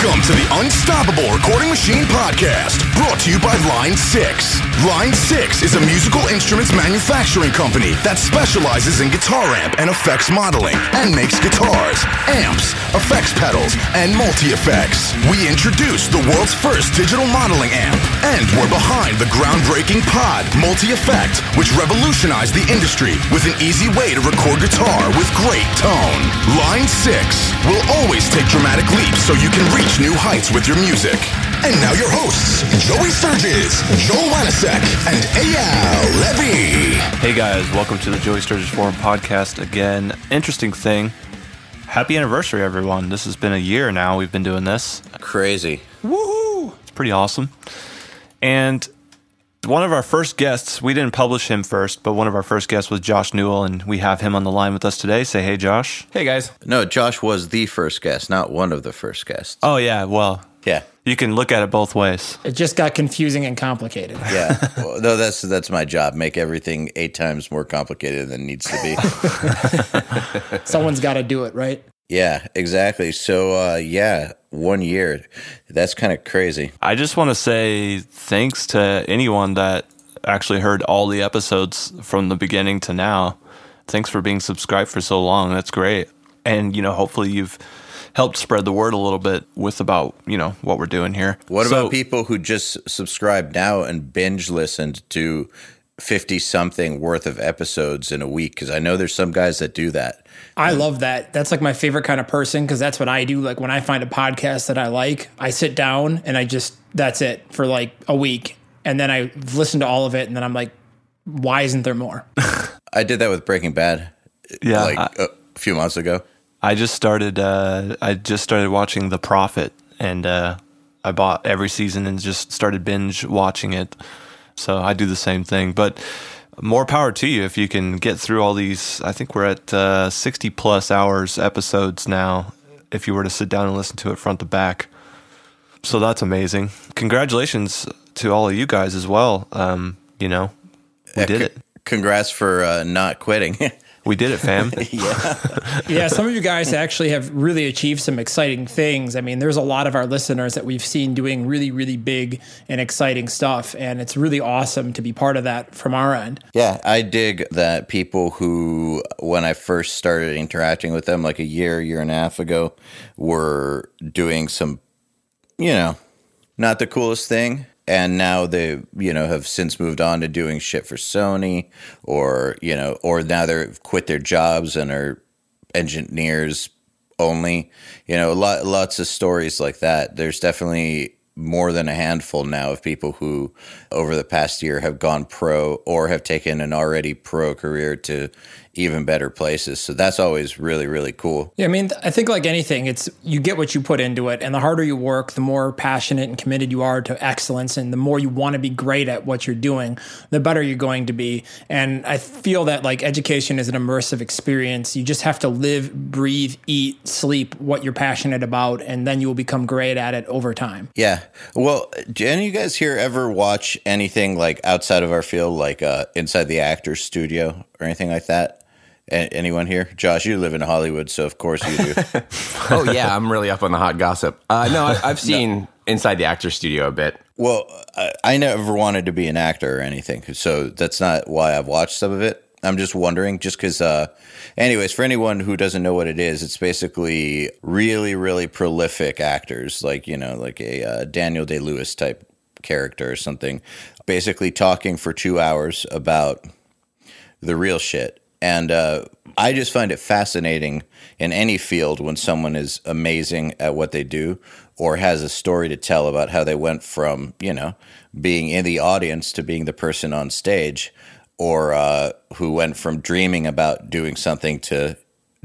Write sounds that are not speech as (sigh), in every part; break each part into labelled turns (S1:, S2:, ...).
S1: Welcome to the Unstoppable Recording Machine Podcast, brought to you by Line 6. Line 6 is a musical instruments manufacturing company that specializes in guitar amp and effects modeling and makes guitars, amps, effects pedals, and multi-effects. We introduced the world's first digital modeling amp, and we're behind the groundbreaking Pod Multi-Effect, which revolutionized the industry with an easy way to record guitar with great tone. Line 6 will always take dramatic leaps so you can reach new heights with your music. And now your hosts, Joey Sturgis, Joel Wanasek, and Eyal Levi.
S2: Hey guys, welcome to the Joey Sturgis Forum podcast again. Interesting thing. Happy anniversary, everyone. This has been a year now. We've been doing this.
S3: Crazy.
S2: Woohoo! It's pretty awesome. And one of our first guests, we didn't publish him first, but one of our first guests was Josh Newell, and we have him on the line with us today. Say hey, Josh.
S4: Hey guys.
S3: No, Josh was the first guest, not one of the first guests.
S2: Oh, yeah, well,
S3: Yeah.
S2: you can look at it both ways.
S4: It just got confusing and complicated. (laughs)
S3: Yeah. well, no, that's that's my job. Make everything eight times more complicated than it needs to be. (laughs)
S4: Someone's got to do it, right?
S3: Yeah, exactly. So uh yeah, one year. That's kind of crazy.
S2: I just want to say thanks to anyone that actually heard all the episodes from the beginning to now. Thanks for being subscribed for so long. That's great. And, you know, hopefully you've helped spread the word a little bit with about, you know, what we're doing here.
S3: What
S2: So-
S3: about people who just subscribe now and binge listened to 50 something worth of episodes in a week cuz I know there's some guys that do that.
S4: I love that. That's like my favorite kind of person because that's what I do. Like when I find a podcast that I like, I sit down and I just, that's it for like a week. And then I listen to all of it and then I'm like, why isn't there more? (laughs)
S3: I did that with Breaking Bad
S2: Yeah,
S3: like
S2: I-
S3: a few months ago.
S2: I just started. Uh, I just started watching The Prophet, and uh, I bought every season and just started binge watching it. So I do the same thing, but more power to you if you can get through all these. I think we're at uh, sixty plus hours episodes now. If you were to sit down and listen to it front to back, so that's amazing. Congratulations to all of you guys as well. Um, you know, we did
S3: C-
S2: it.
S3: Congrats for uh, not quitting. (laughs)
S2: We did it, fam. (laughs)
S4: yeah, (laughs) yeah. some of you guys actually have really achieved some exciting things. I mean, there's a lot of our listeners that we've seen doing really, really big and exciting stuff. And it's really awesome to be part of that from our end.
S3: Yeah, I dig that people who, when I first started interacting with them, like a year, year and a half ago, were doing some, you know, not the coolest thing. And now they, you know, have since moved on to doing shit for Sony or, you know, or now they've quit their jobs and are engineers only. You know, lot, lots of stories like that. There's definitely more than a handful now of people who, over the past year, have gone pro or have taken an already pro career to even better places. So that's always really, really cool.
S4: Yeah, I mean, I think like anything, it's you get what you put into it, and the harder you work, the more passionate and committed you are to excellence, and the more you want to be great at what you're doing, the better you're going to be. And I feel that like education is an immersive experience. You just have to live, breathe, eat, sleep what you're passionate about, and then you will become great at it over time.
S3: Yeah. Well, do any of you guys here ever watch anything like outside of our field, like uh, inside the actor's studio or anything like that? A- anyone here? Josh, you live in Hollywood, so of course you do. (laughs)
S5: oh yeah, I'm really up on the hot gossip. Uh, no, I, I've seen Inside the Actor Studio a bit.
S3: Well, I, I never wanted to be an actor or anything, so that's not why I've watched some of it. I'm just wondering, just because. Uh, anyways, for anyone who doesn't know what it is, it's basically really, really prolific actors, like you know, like a uh, Daniel Day Lewis type character or something, basically talking for two hours about the real shit. And uh, I just find it fascinating in any field when someone is amazing at what they do or has a story to tell about how they went from, you know, being in the audience to being the person on stage or uh, who went from dreaming about doing something to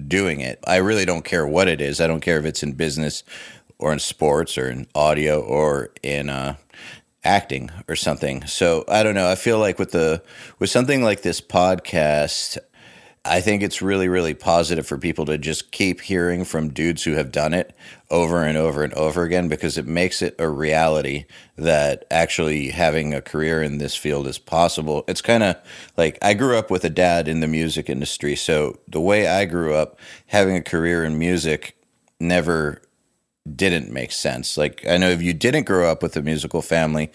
S3: doing it. I really don't care what it is. I don't care if it's in business or in sports or in audio or in uh, acting or something. So I don't know. I feel like with the with something like this podcast, I think it's really, really positive for people to just keep hearing from dudes who have done it over and over and over again because it makes it a reality that actually having a career in this field is possible. It's kind of like I grew up with a dad in the music industry. So the way I grew up, having a career in music never didn't make sense. Like I know if you didn't grow up with a musical family,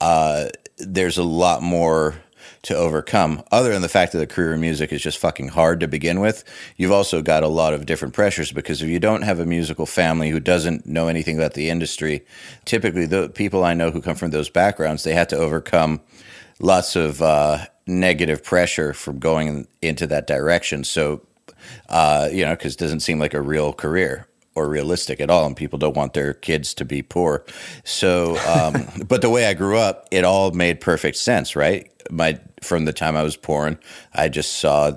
S3: uh, there's a lot more to overcome. Other than the fact that the career in music is just fucking hard to begin with, you've also got a lot of different pressures because if you don't have a musical family who doesn't know anything about the industry, typically the people I know who come from those backgrounds, they had to overcome lots of uh, negative pressure from going into that direction. So, uh, you know, because it doesn't seem like a real career or realistic at all, and people don't want their kids to be poor. So, um, (laughs) but the way I grew up, it all made perfect sense, right? My from the time I was born, I just saw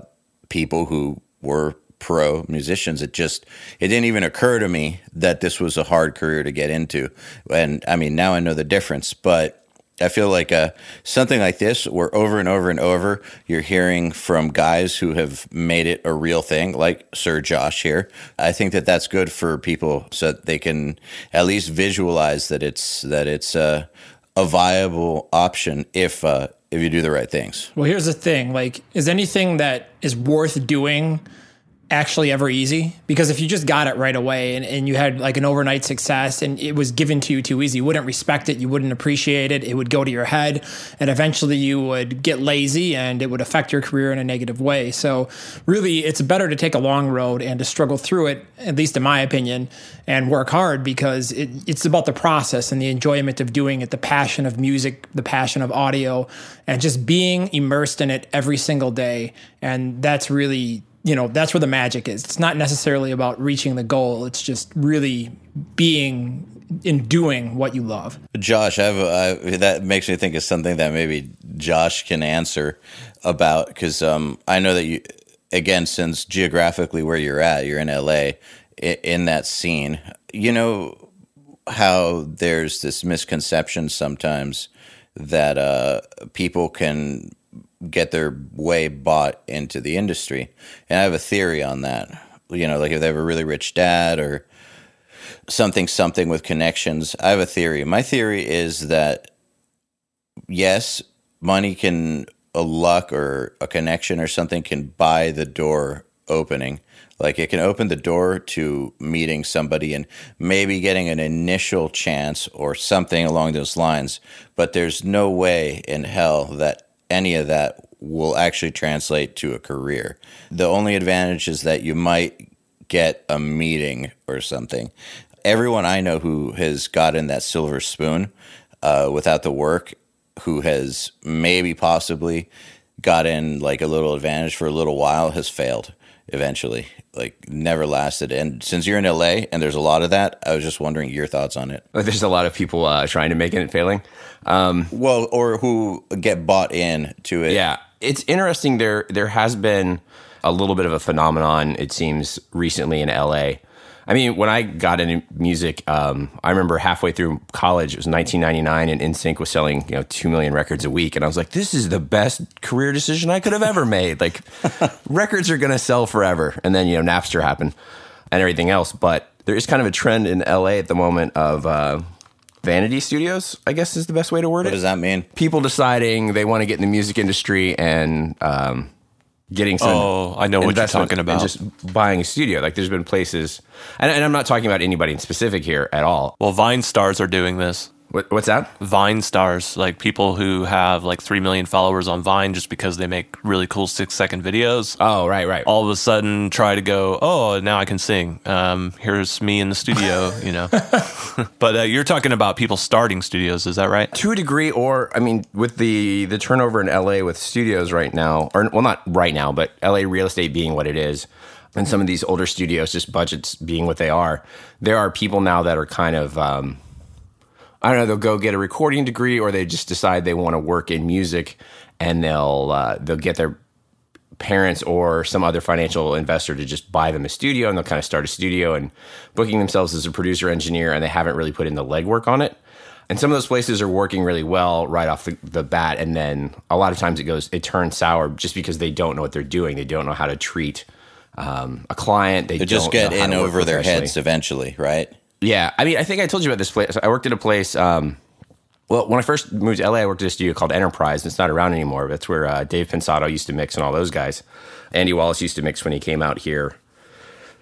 S3: people who were pro musicians. It just it didn't even occur to me that this was a hard career to get into, and I mean now I know the difference, but I feel like uh, something like this, where over and over and over, you're hearing from guys who have made it a real thing, like Sir Josh here. I think that that's good for people, so that they can at least visualize that it's that it's uh, a viable option if uh, if you do the right things.
S4: Well, here's the thing: like, is anything that is worth doing actually ever easy? Because if you just got it right away and, and you had like an overnight success and it was given to you too easy you wouldn't respect it you wouldn't appreciate it it would go to your head and eventually you would get lazy and it would affect your career in a negative way. So really it's better to take a long road and to struggle through it at least in my opinion and work hard because it, it's about the process and the enjoyment of doing it the passion of music the passion of audio and just being immersed in it every single day. And that's really you know that's where the magic is. It's not necessarily about reaching the goal. It's just really being in doing what you love.
S3: Josh I've, that makes me think of something that maybe josh can answer about because um, i know that you again since geographically where you're at you're in la in that scene you know how there's this misconception sometimes that uh, people can get their way bought into the industry. And I have a theory on that. You know, like if they have a really rich dad or something, something with connections. I have a theory. My theory is that yes, money can, a luck or a connection or something can buy the door opening. Like it can open the door to meeting somebody and maybe getting an initial chance or something along those lines. But there's no way in hell that any of that will actually translate to a career. The only advantage is that you might get a meeting or something. Everyone I know who has gotten that silver spoon uh, without the work, who has maybe possibly gotten like a little advantage for a little while, has failed eventually like never lasted. And since you're in la and there's a lot of that i was just wondering your thoughts on it.
S5: There's a lot of people uh, trying to make it and failing. Um,
S3: well or who get bought in to it.
S5: Yeah. It's interesting. There there has been a little bit of a phenomenon it seems recently in la I mean, when I got into music, um, I remember halfway through college, it was 1999, and NSYNC was selling, you know, two million records a week, and I was like, "This is the best career decision I could have ever made." Like, (laughs) records are going to sell forever, and then you know, Napster happened and everything else. But there is kind of a trend in LA at the moment of uh, vanity studios. I guess is the best way to word
S3: what
S5: it.
S3: What does that mean?
S5: People deciding they want to get in the music industry and um, getting some.
S2: Oh, I know what you're talking about.
S5: just buying a studio. Like there's been places, and, and, I'm not talking about anybody in specific here at all.
S2: Well, Vine stars are doing this.
S5: What, what's that?
S2: Vine stars, like people who have like 3 million followers on Vine just because they make really cool six second videos.
S5: Oh, right, right.
S2: All of a sudden try to go, oh, now I can sing. Um, here's me in the studio, (laughs) you know. (laughs) but uh, you're talking about people starting studios, is that right?
S5: To a degree, or I mean, with the the turnover in LA with studios right now, or well, not right now, but LA real estate being what it is, and some of these older studios, just budgets being what they are, there are people now that are kind of. Um, I don't know, they'll go get a recording degree or they just decide they want to work in music and they'll uh, they'll get their parents or some other financial investor to just buy them a studio and they'll kind of start a studio and booking themselves as a producer engineer and they haven't really put in the legwork on it. And some of those places are working really well right off the, the bat and then a lot of times it goes it turns sour just because they don't know what they're doing. They don't know how to treat um, a client. They,
S3: they just get in over their heads eventually, right?
S5: Yeah, I mean, I think I told you about this place. I worked at a place. Um, well, when I first moved to LA, I worked at a studio called Enterprise. And it's not around anymore. That's where uh, Dave Pensado used to mix and all those guys. Andy Wallace used to mix when he came out here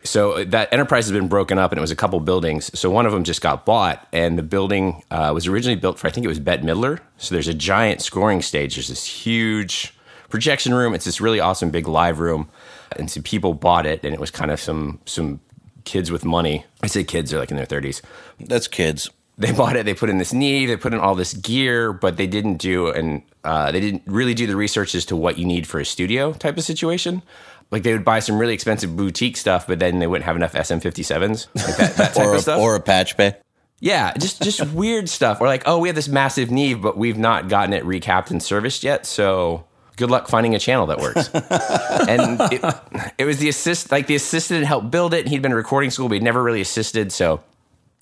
S5: So that enterprise has been broken up, and it was a couple buildings. So one of them just got bought, and the building uh, was originally built for I think it was Bette Midler. So there's a giant scoring stage. There's this huge projection room. It's this really awesome big live room, and some people bought it, and it was kind of some some kids with money. I say kids; they're like in their thirties.
S3: That's kids.
S5: They bought it. They put in this knee. They put in all this gear, but they didn't do and uh, they didn't really do the research as to what you need for a studio type of situation. Like they would buy some really expensive boutique stuff, but then they wouldn't have enough SM57s, like that, that type
S3: Or
S5: of stuff.
S3: or a patch bay.
S5: Yeah, just just weird stuff. Or like, oh, we have this massive Neve, but we've not gotten it recapped and serviced yet. So good luck finding a channel that works. (laughs) and it, it was the assist, like the assistant helped build it. And he'd been in recording school, but he'd never really assisted. So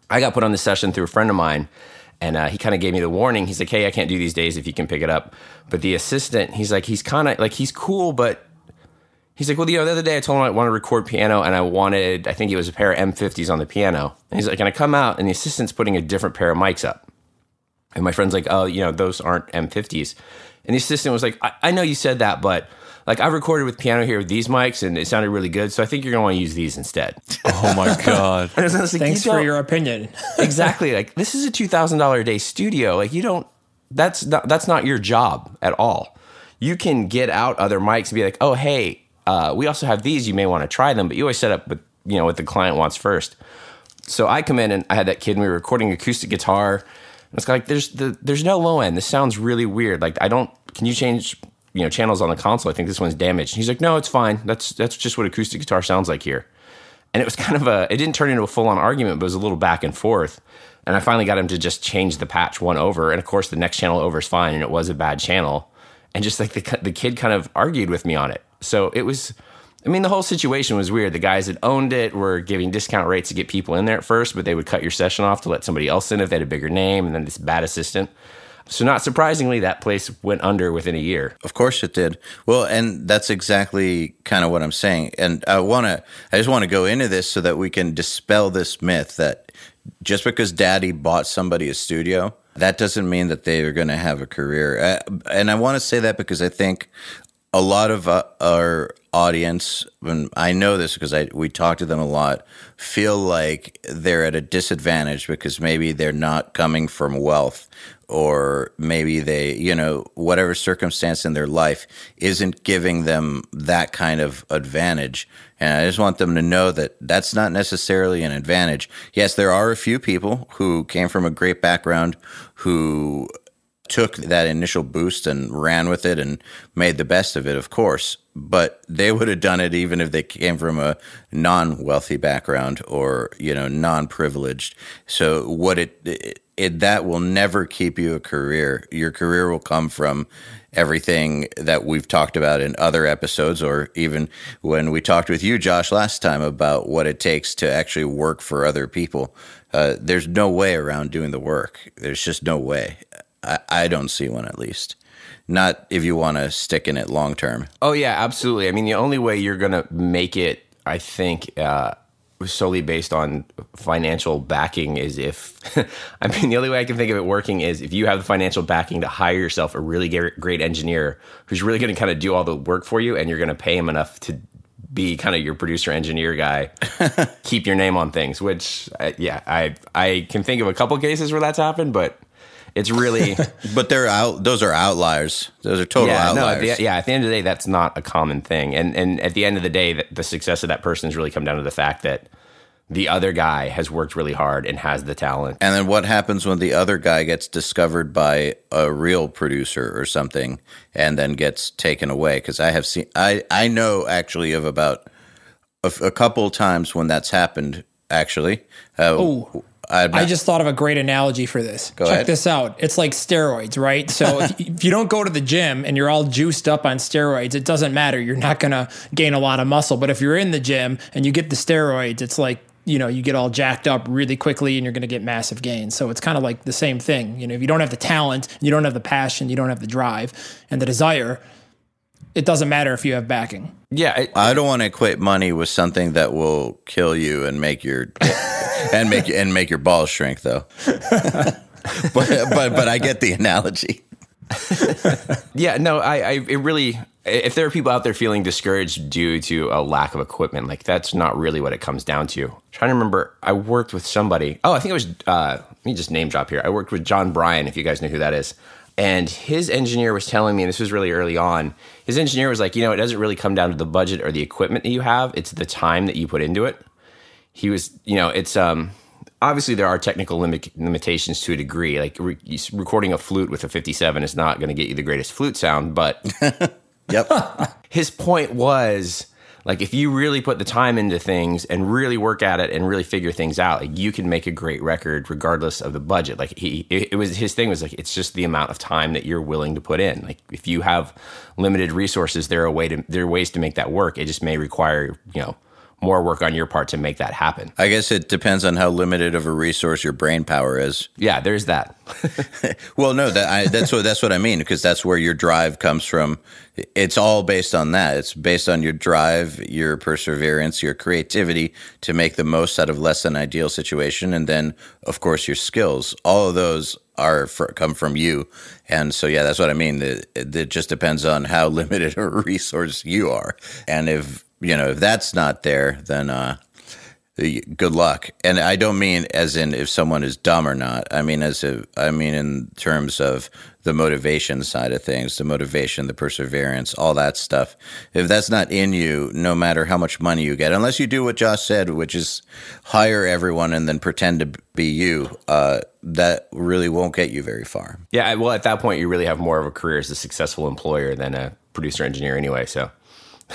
S5: I got put on the session through a friend of mine. And uh, he kind of gave me the warning. He's like, "Hey, I can't do these days if you can pick it up." But the assistant, he's like, he's kind of like he's cool, but He's like, well, you know, the other day I told him I want to record piano and I wanted, I think it was a pair of M50s on the piano. And he's like, can I come out? And the assistant's putting a different pair of mics up. And my friend's like, oh, you know, those aren't M50s. And the assistant was like, I, I know you said that, but like I recorded with piano here with these mics and it sounded really good. So I think you're going to want to use these instead. (laughs)
S2: Oh my god. (laughs)
S5: And I was like,
S4: Thanks
S5: "You
S4: for your opinion. (laughs)
S5: exactly. Like this is a two thousand dollar a day studio. Like you don't. That's not. That's not your job at all. You can get out other mics and be like, oh hey, uh, we also have these. You may want to try them, but you always set up with you know what the client wants first. So I come in and I had that kid and we were recording acoustic guitar. It's like there's the there's no low end. This sounds really weird. Like I don't. Can you change you know channels on the console? I think this one's damaged. And he's like, no, it's fine. That's that's just what acoustic guitar sounds like here and it was (laughs) kind of a it didn't turn into a full on argument but it was a little back and forth and i finally got him to just change the patch one over and of course the next channel over is fine and it was a bad channel and just like the, the kid kind of argued with me on it so it was i mean the whole situation was weird the guys that owned it were giving discount rates to get people in there at first but they would cut your session off to let somebody else in if they had a bigger name and then this bad assistant so not surprisingly that place went under within a year
S3: Of course it did. Well, and that's exactly kind of what I'm saying. And I want to, I just want to go into this so that we can dispel this myth that just because daddy bought somebody a studio, that doesn't mean that they are going to have a career. Uh, and I want to say that because I think a lot of uh, our audience, and I know this because I we talk to them a lot, feel like they're at a disadvantage because maybe they're not coming from wealth, or maybe they, you know, whatever circumstance in their life isn't giving them that kind of advantage. And I just want them to know that that's not necessarily an advantage. Yes, there are a few people who came from a great background who took that initial boost and ran with it and made the best of it, of course. But they would have done it even if they came from a non-wealthy background or you know non-privileged. So what it, it, it that will never keep you a career. Your career will come from everything that we've talked about in other episodes, or even when we talked with you, Josh, last time about what it takes to actually work for other people. Uh, there's no way around doing the work. There's just no way. I, I don't see one at least. Not if you want to stick in it long term.
S5: Oh yeah, absolutely. I mean, the only way you're gonna make it, I think, uh, solely based on financial backing is if, (laughs) I mean, the only way I can think of it working is if you have the financial backing to hire yourself a really great, great engineer who's really going to kind of do all the work for you, and you're going to pay him enough to be kind of your producer engineer guy, (laughs) keep your name on things. Which, uh, yeah, I I can think of a couple cases where that's happened, but. It's really (laughs)
S3: But they're out. Those are outliers. Those are total
S5: yeah, no,
S3: outliers.
S5: at the, yeah. At the end of the day, that's not a common thing, and and at the end of the day, the, the success of that person has really come down to the fact that the other guy has worked really hard and has the talent.
S3: And then what happens when the other guy gets discovered by a real producer or something, and then gets taken away? Because I have seen, I I know actually of about a couple times when that's happened. Actually, uh,
S4: Oh,
S3: I'm
S4: I just thought of a great analogy for this. Check
S3: ahead.
S4: this out. It's like steroids, right? So (laughs) if, if you don't go to the gym and you're all juiced up on steroids, it doesn't matter. You're not going to gain a lot of muscle. But if you're in the gym and you get the steroids, it's like, you know, you get all jacked up really quickly and you're going to get massive gains. So it's kind of like the same thing. You know, if you don't have the talent, you don't have the passion, you don't have the drive and the desire, it doesn't matter if you have backing.
S5: Yeah, it,
S3: I don't want to equate money with something that will kill you and make your (laughs) and make and make your balls shrink, though. (laughs) but but but I get the analogy. (laughs)
S5: yeah. No, I, I it really if there are people out there feeling discouraged due to a lack of equipment, like that's not really what it comes down to. I'm trying to remember, I worked with somebody. Oh, I think it was. Uh, let me just name drop here. I worked with John Bryan, if you guys know who that is. And his engineer was telling me, and this was really early on. His engineer was like, you know, it doesn't really come down to the budget or the equipment that you have; it's the time that you put into it. He was, you know, it's um obviously there are technical limit, limitations to a degree. Like re- recording a flute with a 57 is not going to get you the greatest flute sound, but (laughs)
S3: Yep. (laughs)
S5: his point was like if you really put the time into things and really work at it and really figure things out like you can make a great record regardless of the budget. Like he it, was his thing was like it's just the amount of time that you're willing to put in. Like if you have limited resources there are way to there are ways to make that work. It just may require you know more work on your part to make that happen
S3: I guess it depends on how limited of a resource your brain power is.
S5: yeah there's that (laughs)
S3: Well, no, that I, that's what that's what I mean because that's where your drive comes from. It's all based on that. It's based on your drive, your perseverance, your creativity to make the most out of less than ideal situation, and then of course your skills. All of those are for, come from you, and so yeah, that's what I mean. It, it just depends on how (laughs) limited a resource you are, and if you know if that's not there, then. uh good luck. And I don't mean as in if someone is dumb or not. I mean as if I mean in terms of the motivation side of things, the motivation, the perseverance, all that stuff. If that's not in you, no matter how much money you get, unless you do what Josh said, which is hire everyone and then pretend to be you, uh, that really won't get you very far.
S5: yeah well at that point you really have more of a career as a successful employer than a producer engineer anyway so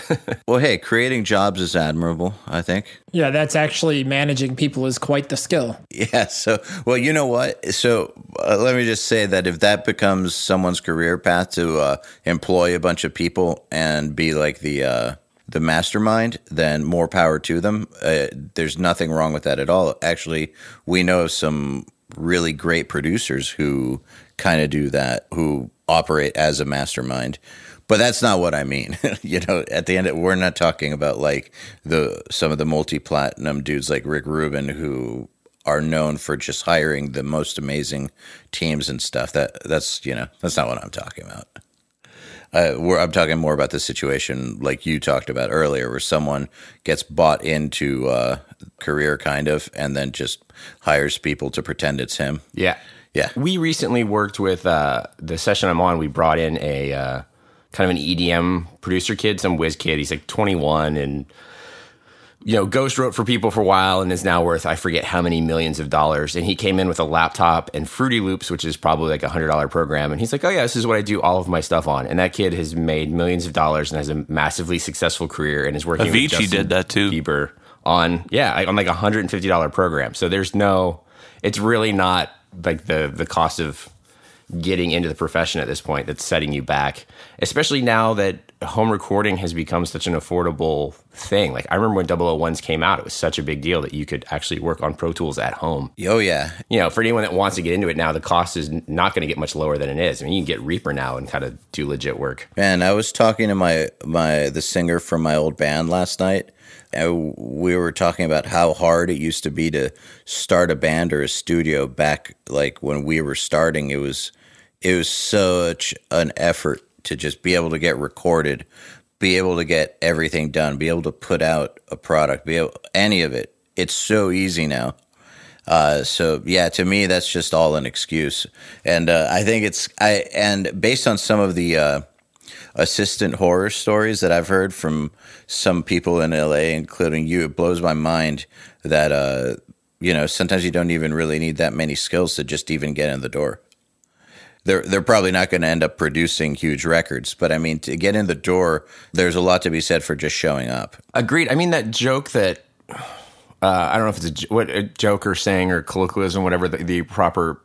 S5: (laughs)
S3: Well, hey, creating jobs is admirable, I think.
S4: Yeah, that's actually managing people is quite the skill.
S3: Yeah. So, well, you know what? So, uh, let me just say that if that becomes someone's career path to uh, employ a bunch of people and be like the uh, the mastermind, then more power to them. Uh, there's nothing wrong with that at all. Actually, we know some really great producers who kind of do that, who operate as a mastermind. But that's not what I mean. (laughs) you know, at the end, we're not talking about like the some of the multi platinum dudes like Rick Rubin who are known for just hiring the most amazing teams and stuff. That that's you know that's not what I'm talking about. Uh, we're, I'm talking more about the situation like you talked about earlier, where someone gets bought into uh, career kind of, and then just hires people to pretend it's him.
S5: Yeah.
S3: Yeah.
S5: We recently worked with uh, the session I'm on. We brought in a uh, kind of an EDM producer kid, some whiz kid. He's like 21 and, you know, ghost wrote for people for a while and is now worth, I forget how many millions of dollars. And he came in with a laptop and Fruity Loops, which is probably like a $100 program. And he's like, oh, yeah, this is what I do all of my stuff on. And that kid has made millions of dollars and has a massively successful career and is working with
S2: Avicii
S5: Justin
S2: did that too.
S5: Bieber on, yeah, on like a $150 program. So there's no, it's really not like the the cost of getting into the profession at this point that's setting you back especially now that home recording has become such an affordable thing. Like i remember when 001s came out it was such a big deal that you could actually work on pro tools at home.
S3: Oh yeah,
S5: you know for anyone that wants to get into it now the cost is not going to get much lower than it is. I mean you can get reaper now and kind of do legit work.
S3: Man, I was talking to my my the singer from my old band last night. And we were talking about how hard it used to be to start a band or a studio back like when we were starting. It was it was such an effort to just be able to get recorded, be able to get everything done, be able to put out a product, be able any of it. It's so easy now. Uh, so yeah, to me, that's just all an excuse, and uh, I think it's I and based on some of the uh, assistant horror stories that I've heard from some people in LA, including you, it blows my mind that uh, you know sometimes you don't even really need that many skills to just even get in the door. They're they're probably not going to end up producing huge records, but I mean to get in the door, there's a lot to be said for just showing up.
S5: Agreed. I mean that joke that uh, I don't know if it's a what a joke or saying or colloquialism, whatever the, the proper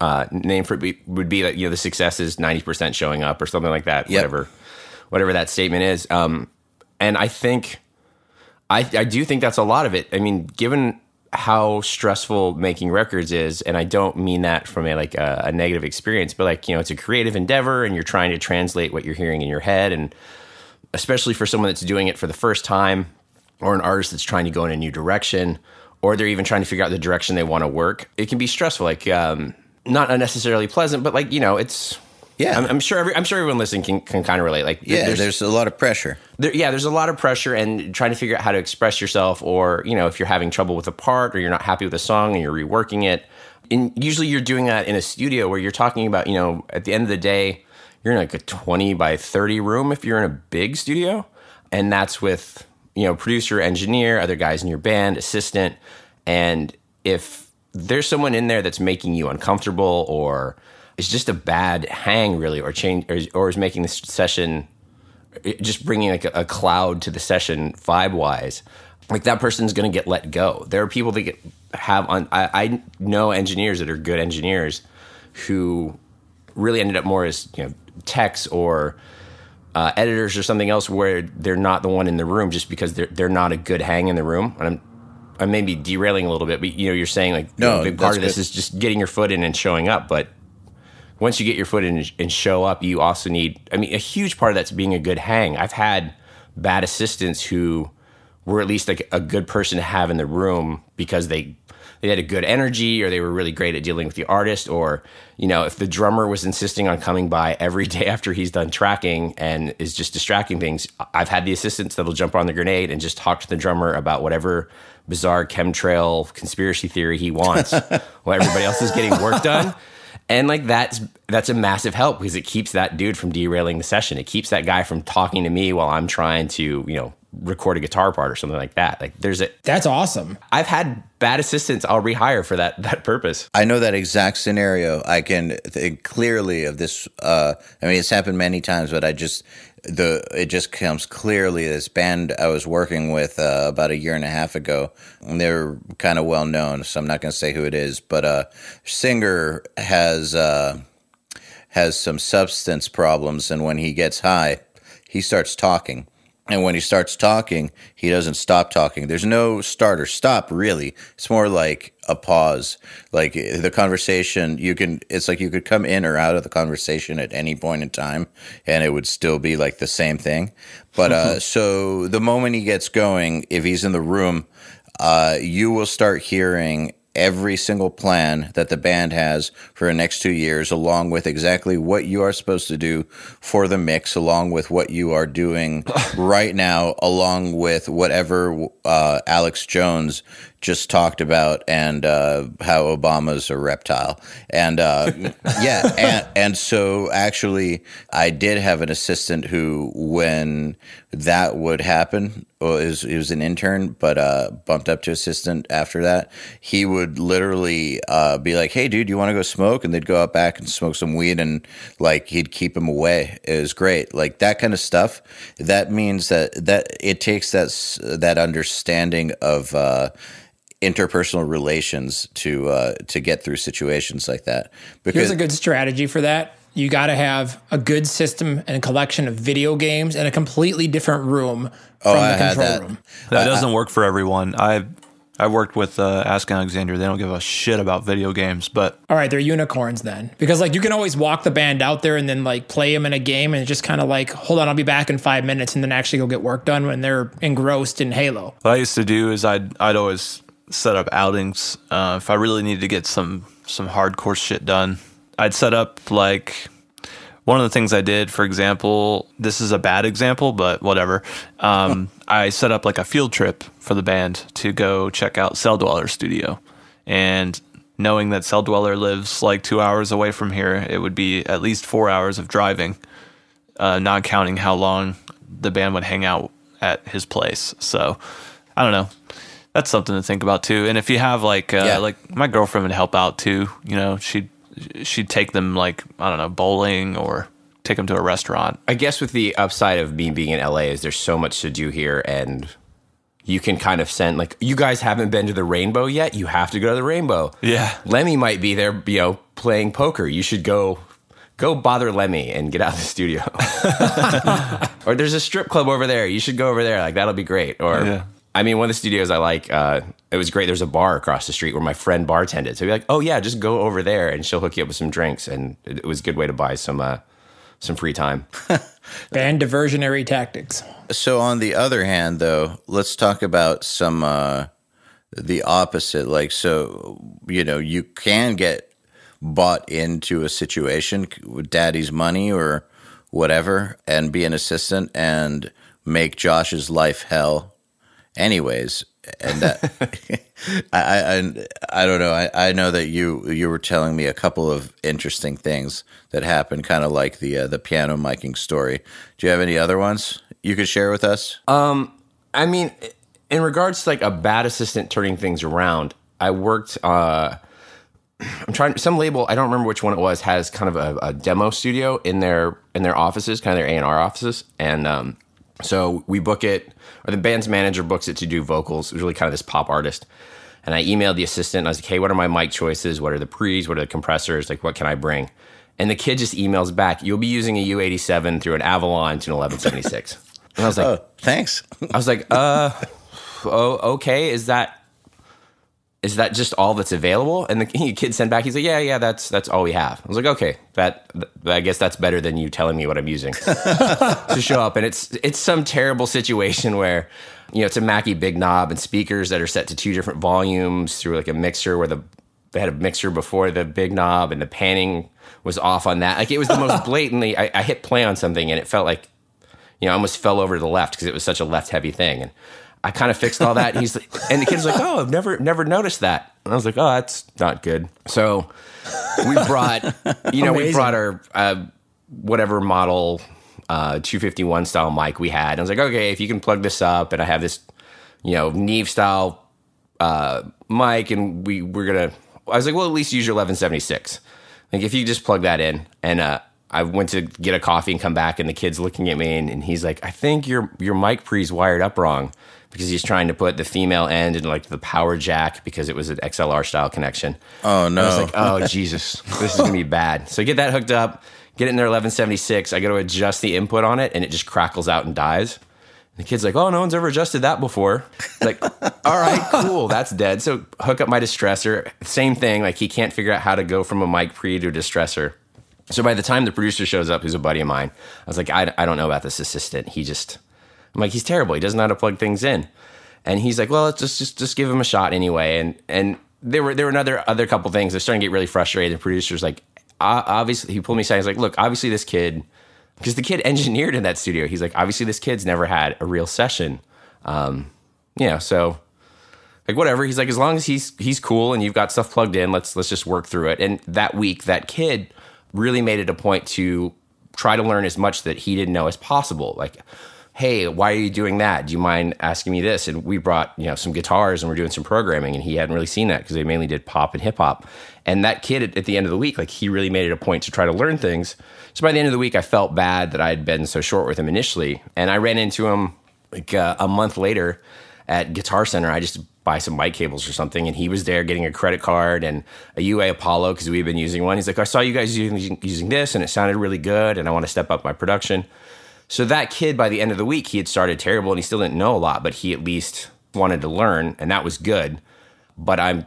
S5: uh, name for it be, would be that you know the success is ninety percent showing up or something like that.
S3: Yep.
S5: Whatever, whatever that statement is. Um, and I think I I do think that's a lot of it. I mean, given how stressful making records is, and I don't mean that from a like a, a negative experience, but like you know, it's a creative endeavor, and you're trying to translate what you're hearing in your head, and especially for someone that's doing it for the first time or an artist that's trying to go in a new direction or they're even trying to figure out the direction they want to work it can be stressful like um, not unnecessarily pleasant but like you know it's
S3: Yeah.
S5: I'm, I'm sure. Every, I'm sure everyone listening can, can kind of relate. Like,
S3: Yeah,
S5: there's,
S3: there's, a lot of pressure.
S5: there, yeah, there's a lot of pressure and trying to figure out how to express yourself, or you know, if you're having trouble with a part, or you're not happy with a song and you're reworking it. And usually, you're doing that in a studio where you're talking about, you know, at the end of the day, you're in like a 20 by 30 room if you're in a big studio, and that's with you know producer, engineer, other guys in your band, assistant, and if there's someone in there that's making you uncomfortable or is just a bad hang really or change or, or is making this session just bringing like a, a cloud to the session vibe wise like that person's going to get let go there are people that get have on I, I know engineers that are good engineers who really ended up more as you know techs or uh, editors or something else where they're not the one in the room just because they're they're not a good hang in the room and I'm I may be derailing a little bit, but you know, you're saying like
S3: No,
S5: a big part of this
S3: good.
S5: is just getting your foot in and showing up. But once you get your foot in and show up, you also need. I mean, a huge part of that's being a good hang. I've had bad assistants who were at least like a good person to have in the room because they they had a good energy or they were really great at dealing with the artist or you know if the drummer was insisting on coming by every day (laughs) after he's done tracking and is just distracting things i've had the assistants that'll jump on the grenade and just talk to the drummer about whatever bizarre chemtrail conspiracy theory he wants (laughs) while everybody else is getting work done and like that's that's a massive help because it keeps that dude from derailing the session. It keeps that guy from talking to me while I'm trying to, you know, record a guitar part or something like that. Like there's a
S4: That's awesome.
S5: I've had bad assistants I'll rehire for that that purpose.
S3: I know that exact scenario. I can think clearly of this. Uh, I mean, it's happened many times, but I just the it just comes clearly. This band I was working with uh, about a year and a half ago. And they're kind of well known, so I'm not going to say who it is. But uh, singer has uh, has some substance problems, and when he gets high, he starts talking. And when he starts talking, he doesn't stop talking. There's no start or stop, really. It's more like a pause. Like the conversation, you can, it's like you could come in or out of the conversation at any point in time and it would still be like the same thing. But uh, (laughs) so the moment he gets going, if he's in the room, uh, you will start hearing every single plan that the band has for the next two years, along with exactly what you are supposed to do for the mix, along with what you are doing (laughs) right now, along with whatever uh, Alex Jones just talked about and uh, how Obama's a reptile. And uh, (laughs) yeah, and, and so actually, I did have an assistant who, when that would happen, well, it was, he was an intern, but uh, bumped up to assistant after that. He would literally uh, be like, "Hey, dude, you want to go smoke?" And they'd go out back and smoke some weed, and like he'd keep him away. It was great, like that kind of stuff. That means that that it takes that that understanding of. Uh, interpersonal relations to uh, to get through situations like that because
S4: Here's a good strategy for that. You got to have a good system and a collection of video games in a completely different room from
S3: Oh, I
S4: the
S3: had
S4: control
S3: that.
S4: room.
S2: That doesn't work for everyone. I I worked with uh, Asking Alexandria. They don't give a shit about video games, but
S4: All right, they're unicorns then, because like you can always walk the band out there and then like play them in a game and just kind of like, hold on, I'll be back in five minutes, and then actually go get work done when they're engrossed in Halo.
S2: what I used to do is I'd I'd always set up outings uh, if I really needed to get some some hardcore shit done. I'd set up like one of the things I did, for example, this is a bad example, but whatever. Um, (laughs) I set up like a field trip for the band to go check out Celldweller Studio, and knowing that Celldweller lives like two hours away from here, it would be at least four hours of driving, uh, not counting how long the band would hang out at his place. So I don't know. That's something to think about too. And if you have like uh,
S3: Yeah.
S2: like my girlfriend would help out too. You know, she'd she'd take them like I don't know bowling or take them to a restaurant.
S5: I guess with the upside of me being in LA is there's so much to do here and you can kind of send like you guys haven't been to the rainbow yet you have to go to the rainbow
S2: Yeah.
S5: lemmy might be there you know playing poker you should go go bother lemmy and get out of the studio (laughs) or there's a strip club over there you should go over there like that'll be great or
S2: Yeah.
S5: I mean one of the studios i like uh, it was great there's a bar across the street where my friend bartended so be like oh yeah just go over there and she'll hook you up with some drinks and it, it was a good way to buy some uh, some free time (laughs)
S4: Band diversionary tactics.
S3: So on the other hand, though, let's talk about some uh, the opposite. Like, so you know, you can get bought into a situation with daddy's money or whatever and be an assistant and make Josh's life hell anyways and that (laughs) (laughs) I, I I don't know. I, I know that you you were telling me a couple of interesting things that happened kind of like the uh, the piano miking story. Do you have any other ones you could share with us?
S5: Um I mean in regards to like a bad assistant turning things around I worked uh (clears throat) I'm trying some label I don't remember which one it was has kind of a, a demo studio in their in their offices kind of their A&R offices. And um so we book it, or the band's manager books it to do vocals. It was really kind of this pop artist. And I emailed the assistant. I was like, hey, what are my mic choices? What are the pre's? What are the compressors? Like, what can I bring? And the kid just emails back, you'll be using a U87 through an Avalon to an 1176. And I was like, oh,
S3: thanks.
S5: I was like, uh, oh, okay. Is that is that just all that's available? And the (laughs) kid sent back, he's like, yeah, yeah, that's that's all we have. I was like, okay, that, I guess that's better than you telling me what I'm using (laughs) to show up. And it's it's some terrible situation where, you know, it's a Mackie big knob and speakers that are set to two different volumes through like a mixer where the they had a mixer before the big knob and the panning was off on that. Like it was the most (laughs) blatantly. I, I hit play on something and it felt like, you know, I almost fell over to the left because it was such a left heavy thing and I kind of fixed all that. He's and the kid's like, "Oh, I've never never noticed that." And I was like, "Oh, that's not good." So we brought, you know, Amazing. we brought our uh, whatever model uh, 251 style mic we had. And I was like, "Okay, if you can plug this up," and I have this, you know, Neve style uh, mic, and we we're gonna. I was like, "Well, at least use your 1176." Like if you just plug that in, and uh, I went to get a coffee and come back, and the kid's looking at me, and, and he's like, "I think your your mic pre's wired up wrong." Because he's trying to put the female end in like the power jack because it was an XLR style connection.
S3: Oh no!
S5: I was like, oh Jesus, this is gonna be bad. So get that hooked up, get it in there 1176. I go to adjust the input on it, and it just crackles out and dies. And the kid's like, oh, no one's ever adjusted that before. Like, all right, cool, that's dead. So hook up my distressor. Same thing. Like he can't figure out how to go from a mic pre to a distressor. So by the time the producer shows up, who's a buddy of mine, I was like, I, I don't know about this assistant. He just I'm like, he's terrible. He doesn't know how to plug things in. And he's like, well, let's just just just give him a shot anyway. And and there were there were another other couple things. They're starting to get really frustrated. The producers like, obviously, he pulled me aside. He's like, look, obviously this kid, because the kid engineered in that studio. He's like, obviously this kid's never had a real session. Um, you know, so like whatever. He's like, as long as he's he's cool and you've got stuff plugged in, let's let's just work through it. And that week, that kid really made it a point to try to learn as much that he didn't know as possible. Like hey, why are you doing that? Do you mind asking me this? And we brought, you know, some guitars and we're doing some programming and he hadn't really seen that because they mainly did pop and hip hop. And that kid at, at, the end of the week, like he really made it a point to try to learn things. So by the end of the week, I felt bad that I had been so short with him initially. And I ran into him like uh, a month later at Guitar Center. I just buy some mic cables or something. And he was there getting a credit card and a UA Apollo because we've been using one. He's like, I saw you guys using, using this and it sounded really good. And I want to step up my production. So that kid, by the end of the week, he had started terrible and he still didn't know a lot, but he at least wanted to learn, and that was good. But I'm,